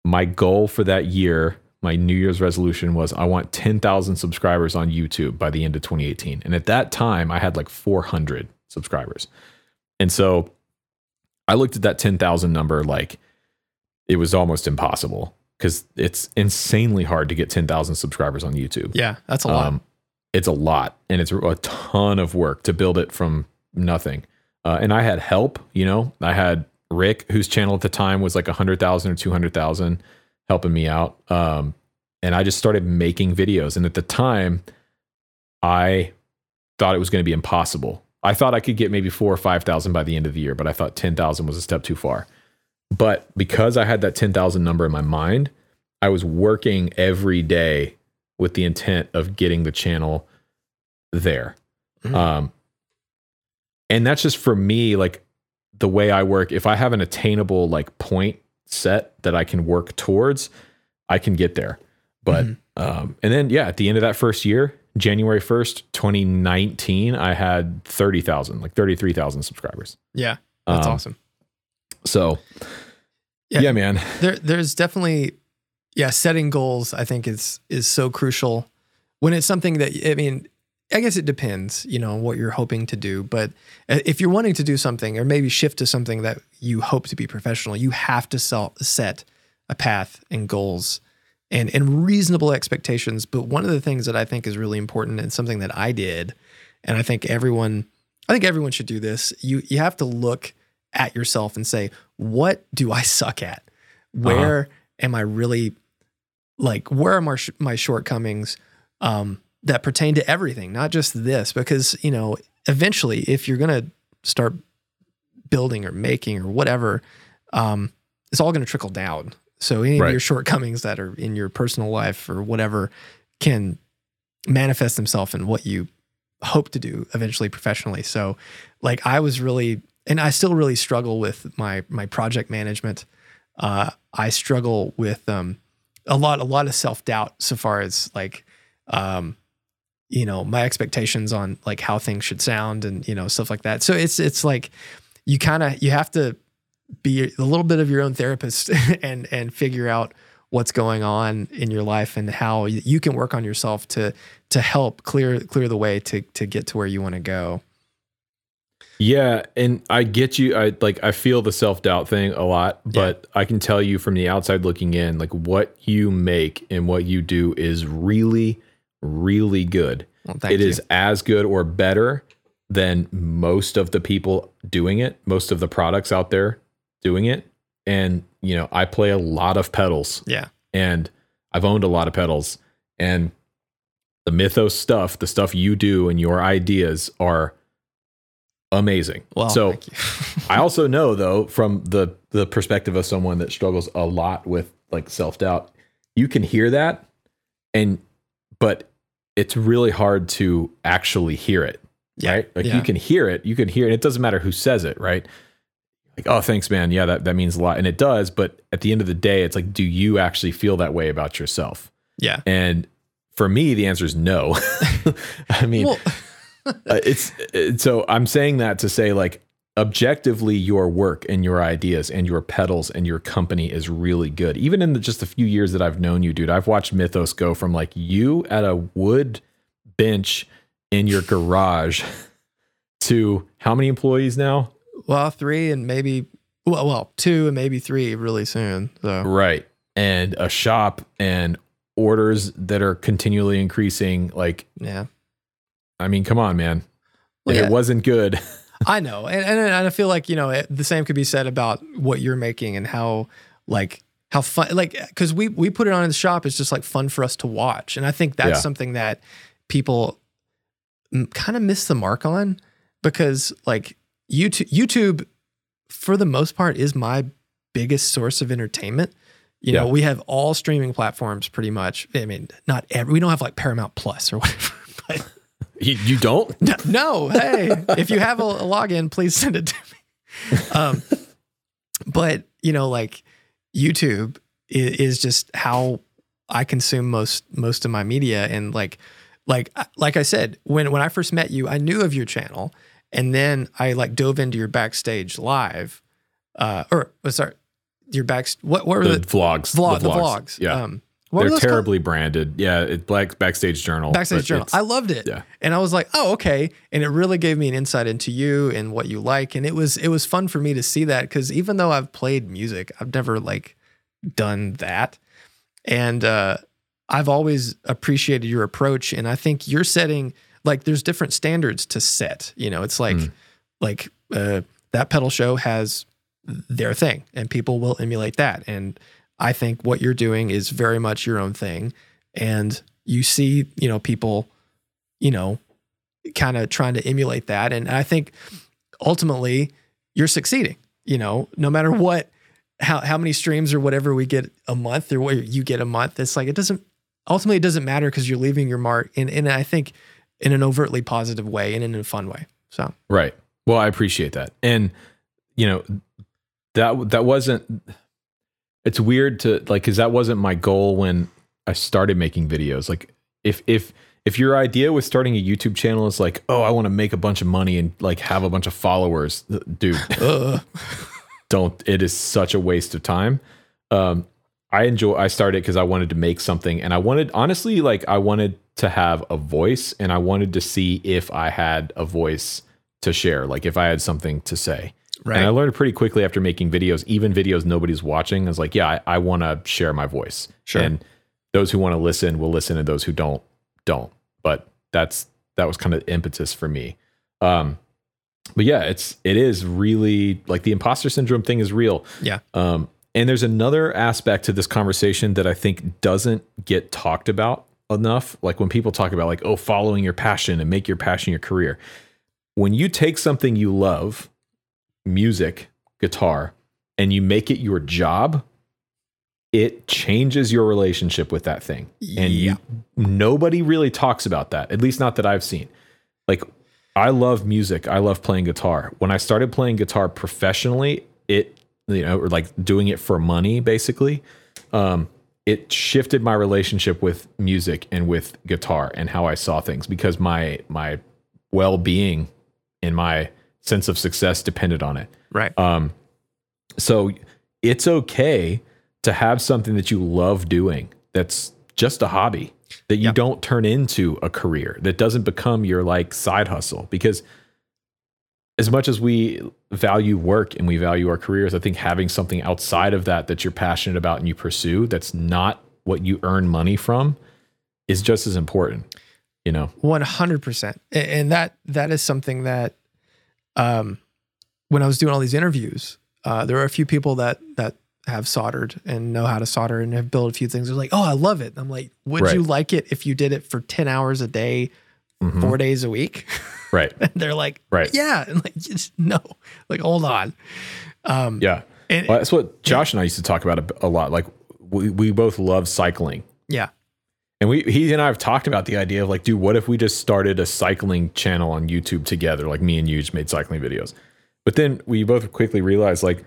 my goal for that year, my New Year's resolution was I want 10,000 subscribers on YouTube by the end of 2018. And at that time, I had like 400 subscribers. And so I looked at that 10,000 number like it was almost impossible because it's insanely hard to get 10,000 subscribers on YouTube. Yeah, that's a lot. Um, it's a lot and it's a ton of work to build it from nothing. Uh, and I had help, you know, I had Rick, whose channel at the time was like 100,000 or 200,000 helping me out. Um, and I just started making videos. And at the time, I thought it was going to be impossible I thought I could get maybe four or 5,000 by the end of the year, but I thought 10,000 was a step too far. But because I had that 10,000 number in my mind, I was working every day with the intent of getting the channel there. Mm-hmm. Um, and that's just for me, like the way I work. If I have an attainable like point set that I can work towards, I can get there. But, mm-hmm. um, and then, yeah, at the end of that first year, January 1st, 2019, I had 30,000, like 33,000 subscribers. Yeah. That's um, awesome. So, yeah, yeah, man. There, there's definitely, yeah, setting goals, I think is, is so crucial when it's something that, I mean, I guess it depends, you know, what you're hoping to do. But uh, if you're wanting to do something or maybe shift to something that you hope to be professional, you have to set a path and goals and and reasonable expectations. But one of the things that I think is really important and something that I did, and I think everyone, I think everyone should do this. You you have to look at yourself and say, what do I suck at? Where am I really like, where are my, sh- my shortcomings um, that pertain to everything, not just this? Because, you know, eventually, if you're going to start building or making or whatever, um, it's all going to trickle down. So any Right. of your shortcomings that are in your personal life or whatever can manifest themselves in what you hope to do eventually professionally. So like I was really and I still really struggle with my my project management. Uh I struggle with um a lot a lot of self-doubt so far as like um you know my expectations on like how things should sound and you know stuff like that. So it's it's like you kind of you have to be a little bit of your own therapist [LAUGHS] and and figure out what's going on in your life and how you can work on yourself to to help clear clear the way to to get to where you want to go. Yeah, and I get you. I like I feel the self doubt thing a lot, but I can tell you from the outside looking in, like what you make and what you do is really, really good. Well, It you. is as good or better than most of the people doing it, most of the products out there doing it. And you know, I play a lot of pedals yeah. and I've owned a lot of pedals and the mythos stuff, the stuff you do and your ideas are amazing. Well, so thank you. [LAUGHS] I also know though from the the perspective of someone that struggles a lot with like self-doubt, you can hear that and but it's really hard to actually hear it. Yeah, Right? Like yeah. you can hear it, you can hear it. And it doesn't matter who says it, right? Like, oh, thanks, man. Yeah, that, that means a lot. And it does, but at the end of the day, it's like, do you actually feel that way about yourself? yeah. And for me, the answer is no. [LAUGHS] I mean, Well, [LAUGHS] uh, it's it, so I'm saying that to say like objectively your work and your ideas and your pedals and your company is really good. Even in the, just the few years that I've known you, dude, I've watched Mythos go from like you at a wood bench in your garage [LAUGHS] to how many employees now? well, three and maybe well, well, two and maybe three really soon. So Right. And a shop and orders that are continually increasing. Like, yeah, I mean, come on, man. Well, yeah. it wasn't good, [LAUGHS] [LAUGHS] I know, and, and and I feel like you know it, the same could be said about what you're making and how like how fun like because we we put it on in the shop. It's just like fun for us to watch, and I think that's Yeah. something that people kind of miss the mark on because like YouTube YouTube for the most part is my biggest source of entertainment. You know, Yeah. we have all streaming platforms pretty much. I mean, not every. We don't have like Paramount Plus or [LAUGHS] whatever, you, you don't? no, [LAUGHS] no, hey, if you have a, a login, please send it to me. Um, but you know, like YouTube is, is just how I consume most most of my media, and like, like, like I said, when when I first met you, I knew of your channel, and then I like dove into your backstage live, uh, or uh, sorry, your back. What what were The the, vlogs. vlog the vlogs? Yeah. um, what They're those called? terribly branded. Yeah, it black backstage journal. Backstage Journal. I loved it. yeah. And I was like, oh, okay. And it really gave me an insight into you and what you like. And it was it was fun for me to see that because even though I've played music, I've never like done that. And uh I've always appreciated your approach. And I think you're setting like there's different standards to set. You know, it's like Mm. like uh that pedal show has their thing and people will emulate that. And I think what you're doing is very much your own thing. And you see, you know, people, you know, kind of trying to emulate that. And I think ultimately you're succeeding, you know, no matter what, how, how many streams or whatever we get a month or what you get a month. It's like, it doesn't, ultimately it doesn't matter because you're leaving your mark And, in, I think in an overtly positive way and in a fun way. So Right. Well, I appreciate that. And you know, that that wasn't it's weird to like cuz that wasn't my goal when I started making videos. Like if if if your idea with starting a YouTube channel is like, "Oh, I want to make a bunch of money and like have a bunch of followers." Dude, [LAUGHS] don't it is such a waste of time um i enjoy i started because i wanted to make something and i wanted honestly like i wanted to have a voice and i wanted to see if i had a voice to share like if i had something to say right. and i learned pretty quickly after making videos even videos nobody's watching i was like yeah i, I want to share my voice Sure. and those who want to listen will listen and those who don't don't but that's that was kind of the impetus for me um but yeah, it's it is really like the imposter syndrome thing is real. Yeah. Um, and there's another aspect to this conversation that I think doesn't get talked about enough. Like when people talk about like, oh, following your passion and make your passion your career. When you take something you love, music, guitar, and you make it your job, it changes your relationship with that thing. And Yeah. nobody really talks about that, at least not that I've seen. Like, I love music. I love playing guitar. When I started playing guitar professionally, it, you know, or like doing it for money, basically, um, it shifted my relationship with music and with guitar and how I saw things because my my well being and my sense of success depended on it. Right. Um, so it's okay to have something that you love doing that's just a hobby that you Yeah. don't turn into a career that doesn't become your like side hustle because as much as we value work and we value our careers i think having something outside of that that you're passionate about and you pursue that's not what you earn money from is just as important you know One hundred percent, and that that is something that, um, when I was doing all these interviews, uh, there were a few people that that have soldered and know how to solder and have built a few things. They're like, "Oh, I love it." I'm like, "Would Right. you like it if you did it for ten hours a day, Mhm. four days a week?" [LAUGHS] right and they're like, Right. yeah," and like, [LAUGHS] no, like, hold on, um, yeah and, well, that's what josh and i used to talk about a, a lot like we, we both love cycling yeah, And we he and I have talked about the idea of like, dude, what if we just started a cycling channel on YouTube together? Like me and you just made cycling videos. But then we both quickly realized like,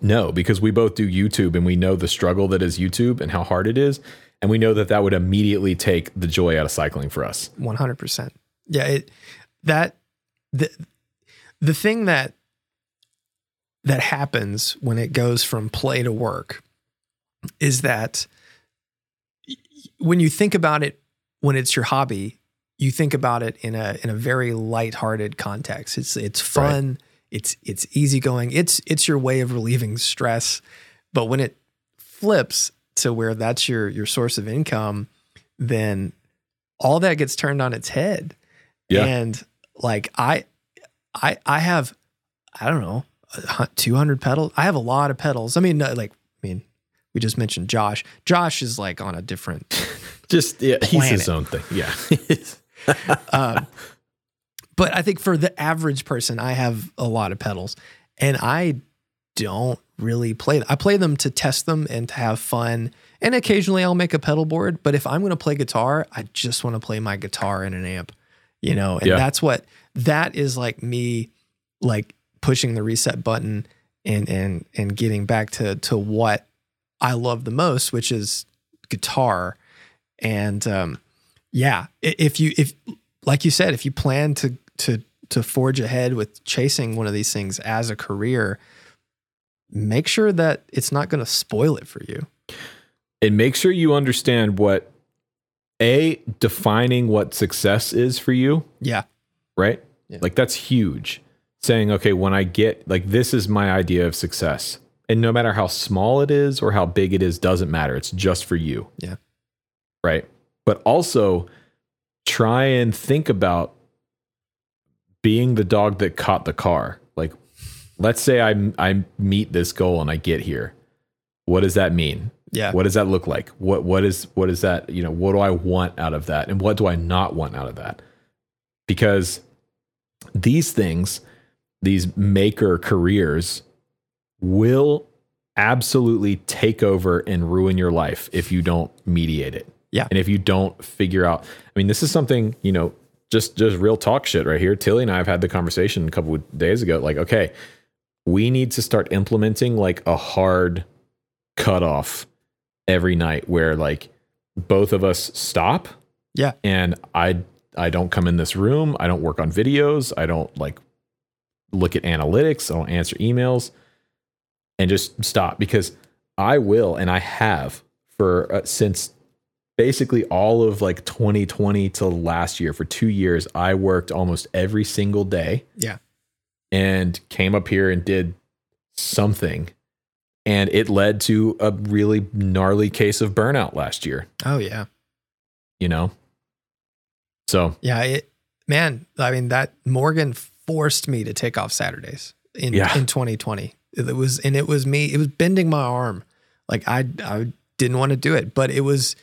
no, because we both do YouTube and we know the struggle that is YouTube and how hard it is. And we know that that would immediately take the joy out of cycling for us. One hundred percent. Yeah, it that the the thing that that happens when it goes from play to work is that when you think about it when it's your hobby, you think about it in a in a very lighthearted context. It's it's fun, it's it's easygoing, it's it's your way of relieving stress. But when it flips to where that's your your source of income, then all that gets turned on its head. Yeah. And like I I I have I don't know, 200 pedals. I have a lot of pedals. I mean like we just mentioned Josh. Josh is like on a different [LAUGHS] Just yeah, he's his own thing. Yeah. [LAUGHS] um, but I think for the average person, I have a lot of pedals, and I don't really play. Them. I play them to test them and to have fun, and occasionally I'll make a pedal board. But if I'm going to play guitar, I just want to play my guitar in an amp, you know. And Yeah. that's what that is like me, like pushing the reset button and and and getting back to to what I love the most, which is guitar. And um, yeah, if you if like you said, if you plan to to to forge ahead with chasing one of these things as a career, make sure that it's not going to spoil it for you. and make sure you understand what a defining what success is for you Yeah, right? Yeah. Like that's huge. Saying, okay, when I get like this is my idea of success. And no matter how small it is or how big it is, doesn't matter. It's just for you. Yeah. Right. But also try and think about being the dog that caught the car. Like, let's say I I meet this goal and I get here. What does that mean? yeah, What does that look like? What what is what is that? You know, what do I want out of that? And what do I not want out of that? Because these things, these maker careers will absolutely take over and ruin your life if you don't mediate it. Yeah. And if you don't figure out, I mean, this is something, you know, just just real talk shit right here. Tilly and I have had the conversation a couple of days ago. Like, okay, we need to start implementing like a hard cutoff every night where like both of us stop. Yeah. And I I don't come in this room. I don't work on videos. I don't like look at analytics. I don't answer emails and just stop because I will and I have for uh, since basically all of like 2020 to last year for 2 years I worked almost every single day yeah, and came up here and did something and it led to a really gnarly case of burnout last year oh yeah, you know so yeah. It man, I mean that Morgan forced me to take off Saturdays in Yeah. in 2020. It was and it was me. It was bending my arm. Like I I didn't want to do it, but it was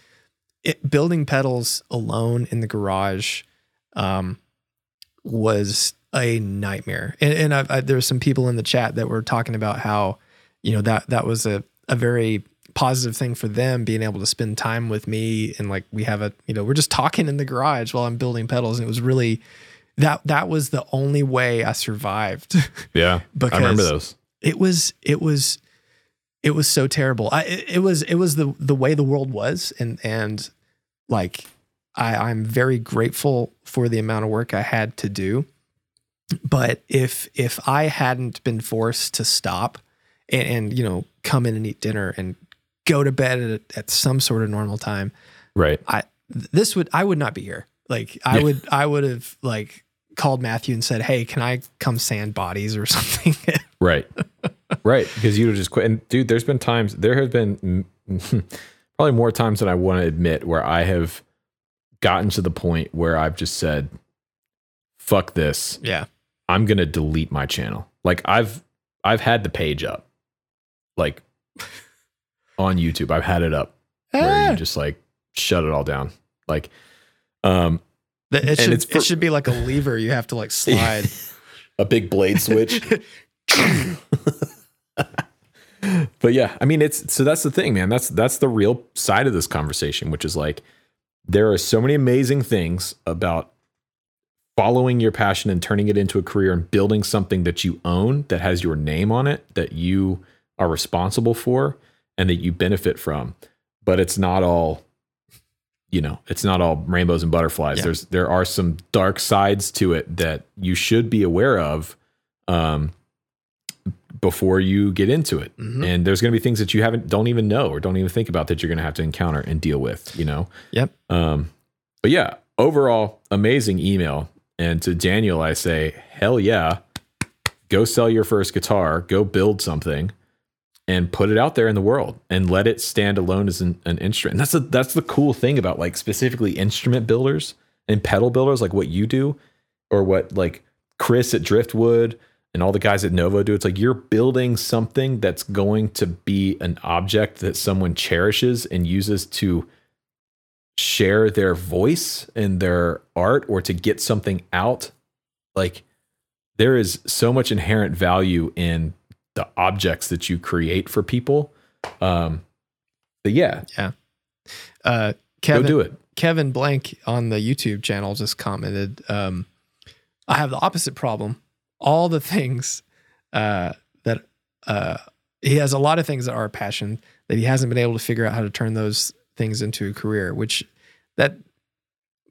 it, building pedals alone in the garage um, was a nightmare. And, and I, there were some people in the chat that were talking about how you know that that was a a very positive thing for them being able to spend time with me and like we have a you know we're just talking in the garage while I'm building pedals and it was really that that was the only way I survived [LAUGHS] Yeah. because I remember those. It was it was it was so terrible. I it, it was it was the the way the world was and and like I I'm very grateful for the amount of work I had to do. But if if I hadn't been forced to stop and, and you know come in and eat dinner and go to bed at, at some sort of normal time, Right. I this would I would not be here. Like I Yeah. would I would have like called Matthew and said, "Hey, can I come sand bodies or [LAUGHS] something?" Right. Right. Because you would just quit. And dude, there's been times, there have been [LAUGHS] probably more times than I want to admit where I have gotten to the point where I've just said, fuck this. yeah. I'm going to delete my channel. Like I've, I've had the page up like on YouTube. I've had it up where Ah. you just like shut it all down. Like, um, It should for- it should be like a lever you have to like [LAUGHS] slide. a big blade switch. [LAUGHS] [LAUGHS] but yeah, I mean it's so that's the thing, man. That's that's the real side of this conversation, which is like there are so many amazing things about following your passion and turning it into a career and building something that you own that has your name on it that you are responsible for and that you benefit from. But it's not all you know, it's not all rainbows and butterflies. Yeah. There's there are some dark sides to it that you should be aware of um before you get into it. Mhm. And there's going to be things that you haven't don't even know or don't even think about that you're going to have to encounter and deal with, you know. Yep. Um but yeah, overall amazing email and to Daniel I say, hell yeah. Go sell your first guitar, go build something and put it out there in the world and let it stand alone as an, an instrument. And that's the that's the cool thing about like specifically instrument builders and pedal builders like what you do or what like Chris at Driftwood and all the guys at Novo do. It's like you're building something that's going to be an object that someone cherishes and uses to share their voice and their art or to get something out. Like there is so much inherent value in the objects that you create for people. Um, but yeah. yeah, Uh, Kevin go do it. Kevin Blank on the YouTube channel just commented, um, I have the opposite problem. All the things uh, that uh, he has a lot of things that are a passion that he hasn't been able to figure out how to turn those things into a career, which that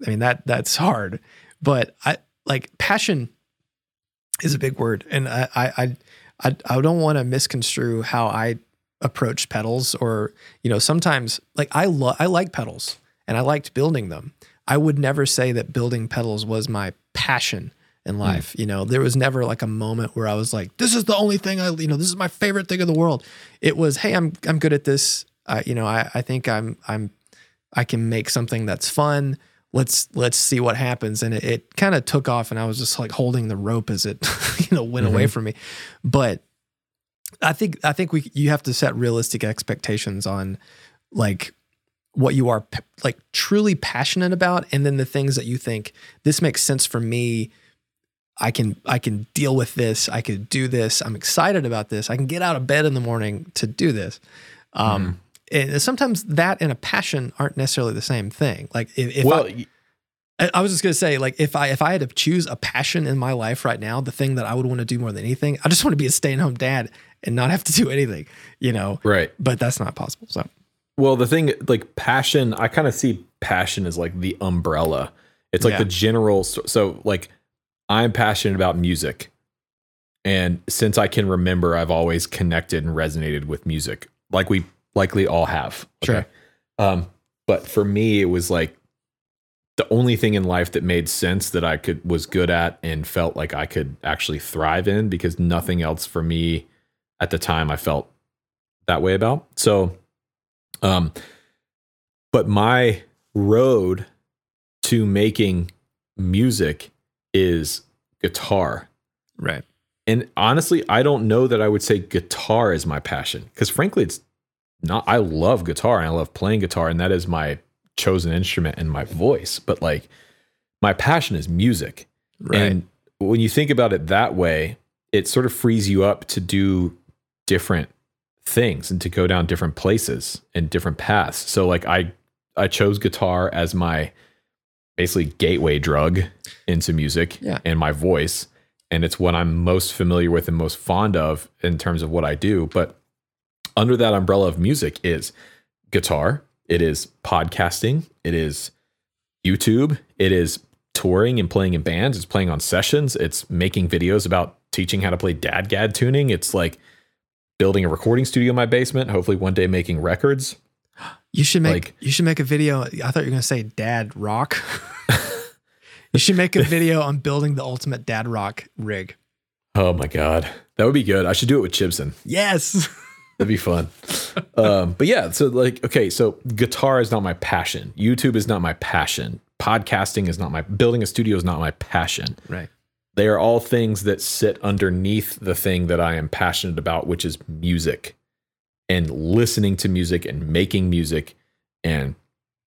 I mean that that's hard. But I like passion is a big word. And I I I I, don't want to misconstrue how I approach pedals or you know sometimes like I love I like pedals and I liked building them. I would never say that building pedals was my passion in hmm. life. You know, there was never like a moment where I was like, this is the only thing I, you know, this is my favorite thing in the world. It was, hey, I'm I'm good at this. I, you know, I I think I'm I'm I can make something that's fun. Let's let's see what happens. And it, it kind of took off, and I was just like holding the rope as it, [LAUGHS] you know, went away mm-hmm. from me. But I think I think we you have to set realistic expectations on like what you are like truly passionate about and then the things that you think this makes sense for me I can I can deal with this I could do this I'm excited about this I can get out of bed in the morning to do this um and sometimes that and a passion aren't necessarily the same thing like if, if well, I, I I was just gonna say, like, if I if I had to choose a passion in my life right now, the thing that I would want to do more than anything, I just want to be a stay at home dad and not have to do anything, you know. right. But that's not possible. So Well, the thing like passion, I kind of see passion as like the umbrella. It's like Yeah. the general. So, like, I'm passionate about music, and since I can remember, I've always connected and resonated with music, like we likely all have. Sure. Um, but for me, it was like the only thing in life that made sense that I could was good at and felt like I could actually thrive in because nothing else for me at the time I felt that way about. So, um, but my road to making music is guitar. Right. And honestly, I don't know that I would say guitar is my passion because frankly, it's not. I love guitar and I love playing guitar, and that is my chosen instrument and my voice. But like, my passion is music. Right. And when you think about it that way, it sort of frees you up to do different things and to go down different places and different paths. So like I I chose guitar as my basically gateway drug into music Yeah. and my voice and it's what I'm most familiar with and most fond of in terms of what I do, but under that umbrella of music is guitar, it is podcasting, it is YouTube, it is touring and playing in bands, it's playing on sessions, it's making videos about teaching how to play dadgad tuning, it's like building a recording studio in my basement, hopefully one day making records. You should make Like- you should make a video. I thought you were gonna say dad rock. [LAUGHS] you should make a video on building the ultimate dad rock rig. Oh my god. That would be good. I should do it with Chibson. Yes. [LAUGHS] That'd be fun. um, but yeah, so like, okay, so guitar is not my passion. YouTube is not my passion. Podcasting is not my building a studio is not my passion. Right. They are all things that sit underneath the thing that I am passionate about, which is music and listening to music and making music and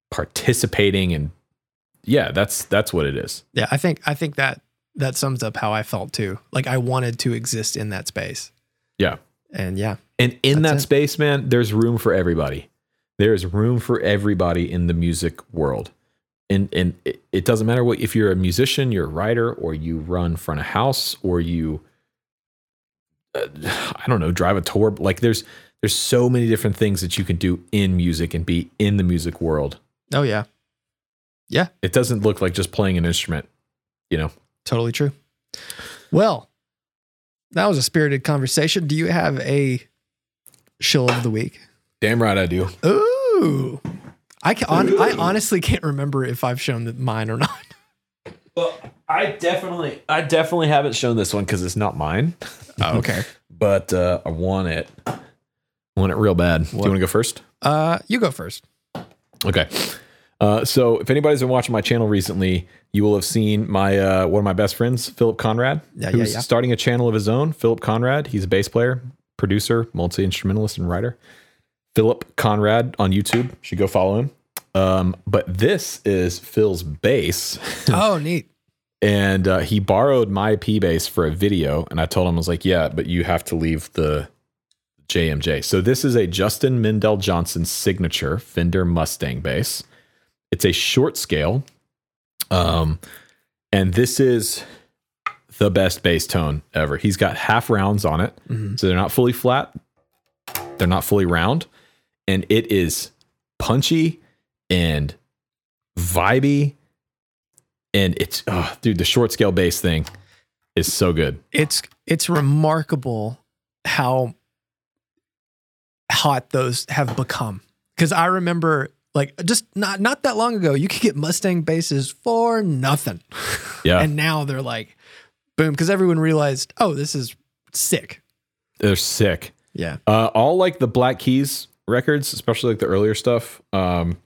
participating and yeah, that's that's what it is. Yeah, I think I think that that sums up how I felt too. Like I wanted to exist in that space. Yeah. And yeah. And in that it. space, man, there's room for everybody. There's room for everybody in the music world. And and it, it doesn't matter what if you're a musician, you're a writer, or you run front of house, or you uh, [SIGHS] I don't know, drive a tour. Like there's there's so many different things that you can do in music and be in the music world. Oh yeah. It doesn't look like just playing an instrument, you know. Totally true. Well, that was a spirited conversation. Do you have a shill of the week? Damn right I do. Ooh. I can, hon- I honestly can't remember if I've shown the- mine or not. [LAUGHS] Well, I definitely I definitely haven't shown this one because it's not mine. Oh, okay. [LAUGHS] but uh, I want it. I want it real bad. Do you want to go first? Uh, you go first. Okay. Uh, so if anybody's been watching my channel recently, you will have seen my uh, one of my best friends, Philip Conrad, Yeah, who's yeah, yeah. starting a channel of his own. Philip Conrad, he's a bass player, producer, multi instrumentalist, and writer. Philip Conrad on YouTube. You should go follow him. Um, but this is Phil's bass. [LAUGHS] Oh, neat. and uh, he borrowed my P bass for a video, and I told him I was like, "Yeah, but you have to leave the JMJ." So this is a Justin Meldal-Johnsen signature Fender Mustang bass. It's a short scale, um, and this is the best bass tone ever. He's got half rounds on it, Mhm. so they're not fully flat, they're not fully round, and it is punchy and vibey and it's oh, dude the short scale bass thing is so good It's it's remarkable how hot those have become. Because I remember like just not not that long ago, you could get Mustang basses for nothing. yeah And now they're like, boom, because everyone realized, oh, this is sick. they're sick Yeah. uh all like the black keys records especially like the earlier stuff um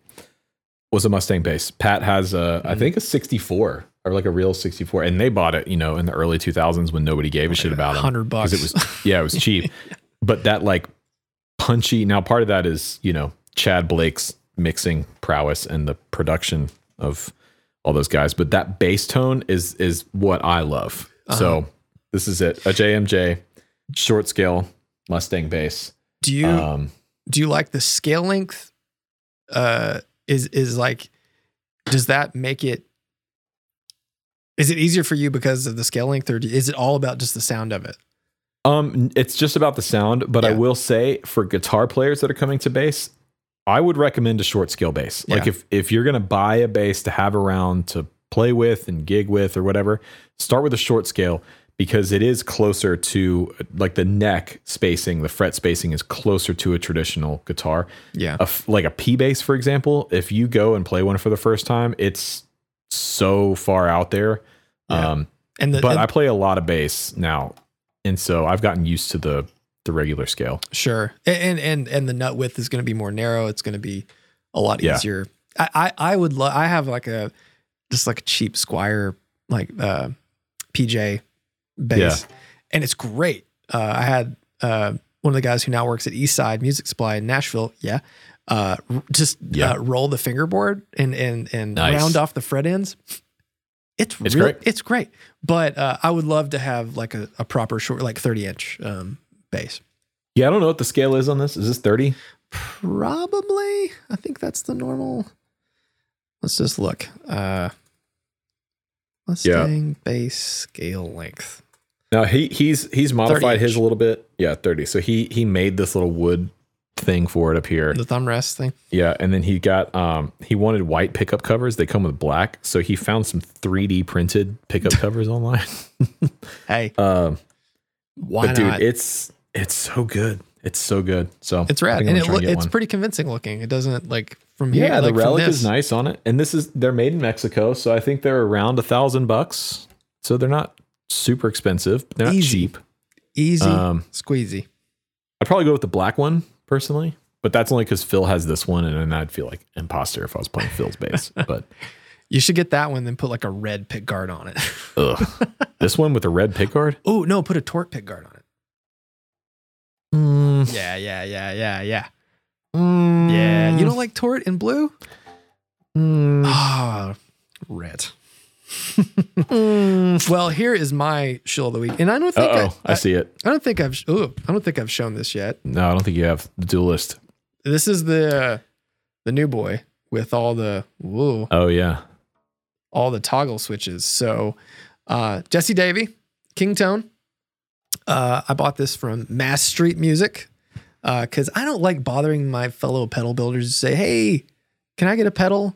was a mustang bass pat has a I Mhm. think a 64 or like a real 64 and they bought it you know in the early 2000s when nobody gave a shit about it. hundred bucks. because it was yeah it was [LAUGHS] cheap but that like punchy now part of that is you know chad blake's mixing prowess and the production of all those guys but that bass tone is is what i love Uh-huh. so this is it a jmj short scale mustang bass do you um do you like the scale length? Uh is is like does that make it is it easier for you because of the scale length or is it all about just the sound of it? Um, it's just about the sound, but I will say for guitar players that are coming to bass, I would recommend a short scale bass. Like if if you're gonna buy a bass to have around to play with and gig with or whatever, start with a short scale because it is closer to like the neck spacing, the fret spacing is closer to a traditional guitar. Yeah. A like a P bass, for example, if you go and play one for the first time, it's so far out there. Yeah. Um, And the, but and- I play a lot of bass now, and so I've gotten used to the the regular scale. Sure. And and and the nut width is going to be more narrow. It's going to be a lot Yeah. easier. I I, I would love. I have like a just like a cheap Squier like uh PJ bass, and it's great. Uh, I had uh, one of the guys who now works at Eastside Music Supply in Nashville. Yeah, uh, just Yeah. uh, roll the fingerboard and and and Nice. round off the fret ends. It's It's really, great. It's great, but uh, I would love to have like a, a proper short, like thirty inch um, bass. Yeah, I don't know what the scale is on this. Is this 30? Probably, I think that's the normal. Let's just look. Uh, Mustang bass scale length. Now he he's he's modified his a little bit. Yeah, 30. So he he made this little wood thing for it up here. The thumb rest thing. Yeah, and then he got um he wanted white pickup covers. They come with black, so he found some 3D printed pickup [LAUGHS] covers online. Hey, Um, why but dude, not? it's it's so good. It's so good. So it's rad, and it get it's one. pretty convincing looking. It doesn't like from here. yeah. like the relic is nice on it, and this is they're made in Mexico, so I think they're around a thousand bucks. So they're not super expensive, but they're not Easy. cheap. Easy, Um, squeezy. I'd probably go with the black one personally, but that's only because Phil has this one, and then I'd feel like imposter if I was playing Phil's bass. [LAUGHS] But You should get that one, then put like a red pick guard on it. ugh, this one with a red pick guard. [LAUGHS] oh no, put a torque pick guard on it. Mm, Yeah, yeah, yeah, yeah, yeah. mm, Yeah, you don't like tort in blue? mm, Ah, red. mm. [LAUGHS] Well, here is my shill of the week, and I don't think oh, I, I see it. I don't think I've. Ooh, I don't think I've shown this yet. No, I don't think you have the duelist. This is the the new boy with all the whoa, Oh yeah, all the toggle switches. So, uh, Jesse Davey, King Tone. Uh, I bought this from Mass Street Music because I don't like bothering my fellow pedal builders to say, "Hey, can I get a pedal?"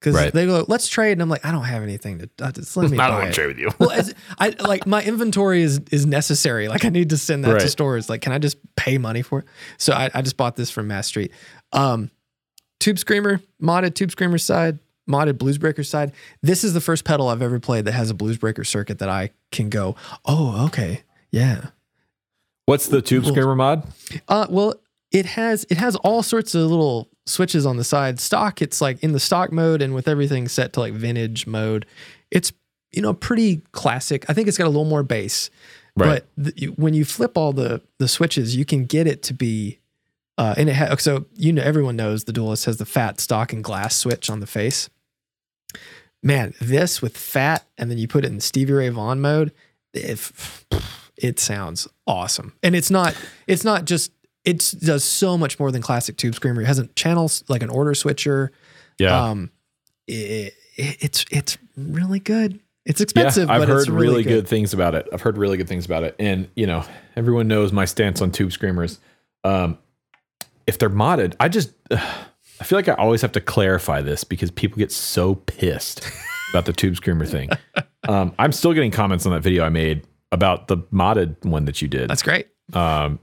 Because Right. they go, "Let's trade," and I'm like, "I don't have anything to. Uh, just let me [LAUGHS] buy it." trade with you. well, as, [LAUGHS] I like my inventory is is necessary. Like I need to send that to stores. Like, can I just pay money for it? So I, I just bought this from Mass Street. Um, Tube Screamer, modded Tube Screamer side, modded Bluesbreaker side. This is the first pedal I've ever played that has a Bluesbreaker circuit that I can go. Oh, okay, yeah. What's the tube Cool. screamer mod? Uh, well, it has it has all sorts of little switches on the side. Stock, it's like in the stock mode and with everything set to like vintage mode. It's you know pretty classic. I think it's got a little more bass, Right. but you- when you flip all the the switches, you can get it to be. Uh, and it ha- so you know everyone knows the Duelist has the fat stock and glass switch on the face. Man, this with fat and then you put it in Stevie Ray Vaughan mode, if it sounds awesome. And it's not it's not just it does so much more than classic tube screamer. It has a channel like an order switcher. Yeah. Um it, it- it's it's really good. It's expensive. yeah, I've heard really, really good. things about it. I've heard really good things about it, and you know, everyone knows my stance on tube screamers. Um, if they're modded, I just [SIGHS] I feel like I always have to clarify this because people get so pissed about the tube screamer thing. [LAUGHS] Um, I'm still getting comments on that video I made about the modded one that you did. That's great. Um,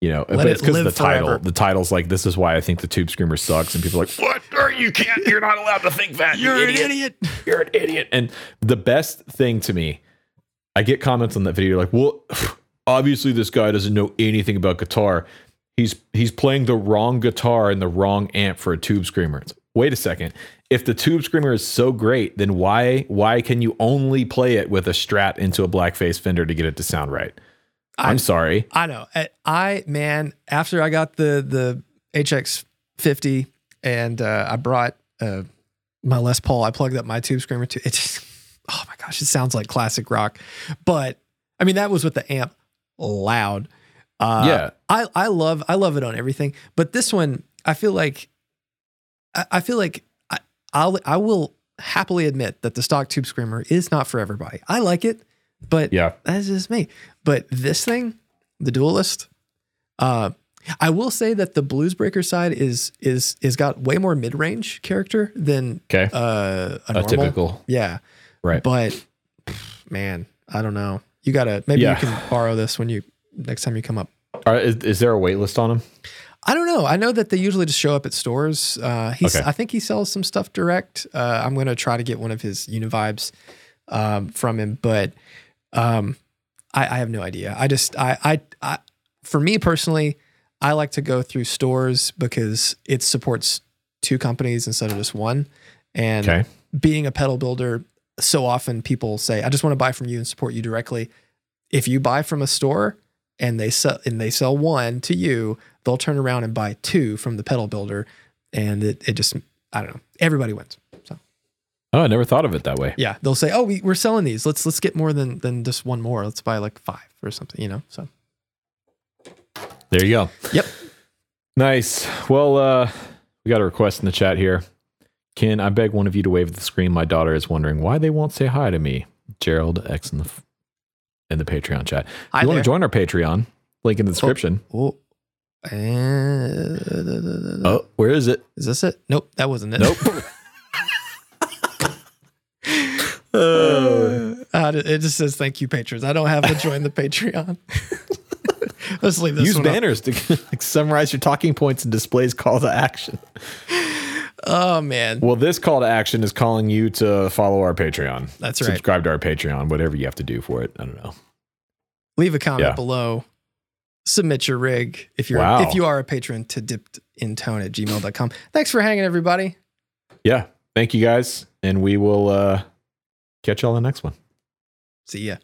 you know, Let but it's because of the live forever. title. The title's like, "This is why I think the tube screamer sucks," and people are like, "What? Or you can't. [LAUGHS] You're not allowed to think that. You're an idiot. [LAUGHS] You're an idiot." And the best thing to me, I get comments on that video like, "Well, [SIGHS] obviously this guy doesn't know anything about guitar. He's he's playing the wrong guitar and the wrong amp for a tube screamer." It's, Wait a second. If the tube screamer is so great, then why why can you only play it with a Strat into a blackface Fender to get it to sound right? I'm sorry. I know. I, I man, after I got the the HX fifty and uh, I brought uh, my Les Paul, I plugged up my tube screamer too. It just oh my gosh, it sounds like classic rock. But I mean, that was with the amp loud. Uh, Yeah. I I love I love it on everything. But this one, I feel like I, I feel like I I'll I will happily admit that the stock tube screamer is not for everybody. I like it, but Yeah. that's just me. But this thing, the duelist, uh, I will say that the bluesbreaker side is is is got way more mid range character than Okay. uh, a, a normal. typical. Yeah, Right. but man, I don't know. You gotta maybe Yeah. you can borrow this when you next time you come up. Are, is, is there a wait list on them? I don't know. I know that they usually just show up at stores. Uh, he's, Okay. I think he sells some stuff direct. Uh, I'm going to try to get one of his Univibes um, from him, but um, I, I have no idea. I just, I, I, I, for me personally, I like to go through stores because it supports two companies instead of just one. And Okay. being a pedal builder, so often people say, I just want to buy from you and support you directly. if you buy from a store and they sell and they sell one to you, they'll turn around and buy two from the pedal builder, and it it just I don't know. Everybody wins. So Oh, I never thought of it that way. yeah, they'll say, oh, we, we're selling these. Let's let's get more than than just one more. Let's buy like five or something. You know. So There you go. Yep. Nice. Well, uh, we got a request in the chat here. Ken, I beg one of you to wave at the screen? My daughter is wondering why they won't say hi to me. Gerald X in the in the Patreon chat. Hi If you want to join our Patreon? Link in the description. oh. And Oh, where is it? is this it? Nope, that wasn't it. Nope. [LAUGHS] Uh, uh, it just says thank you, patrons. I don't have to join the [LAUGHS] Patreon. [LAUGHS] Let's leave this Use one up. banners to like, summarize your talking points and displays call to action. Oh man, Well, this call to action is calling you to follow our Patreon. That's right. Subscribe to our Patreon, whatever you have to do for it. I don't know. leave a comment Yeah. below. Submit your rig if you're Wow. if you are a patron to dipped in tone at gmail.com. Thanks for hanging, everybody. Yeah. Thank you guys. And we will uh, catch y'all on the next one. See ya.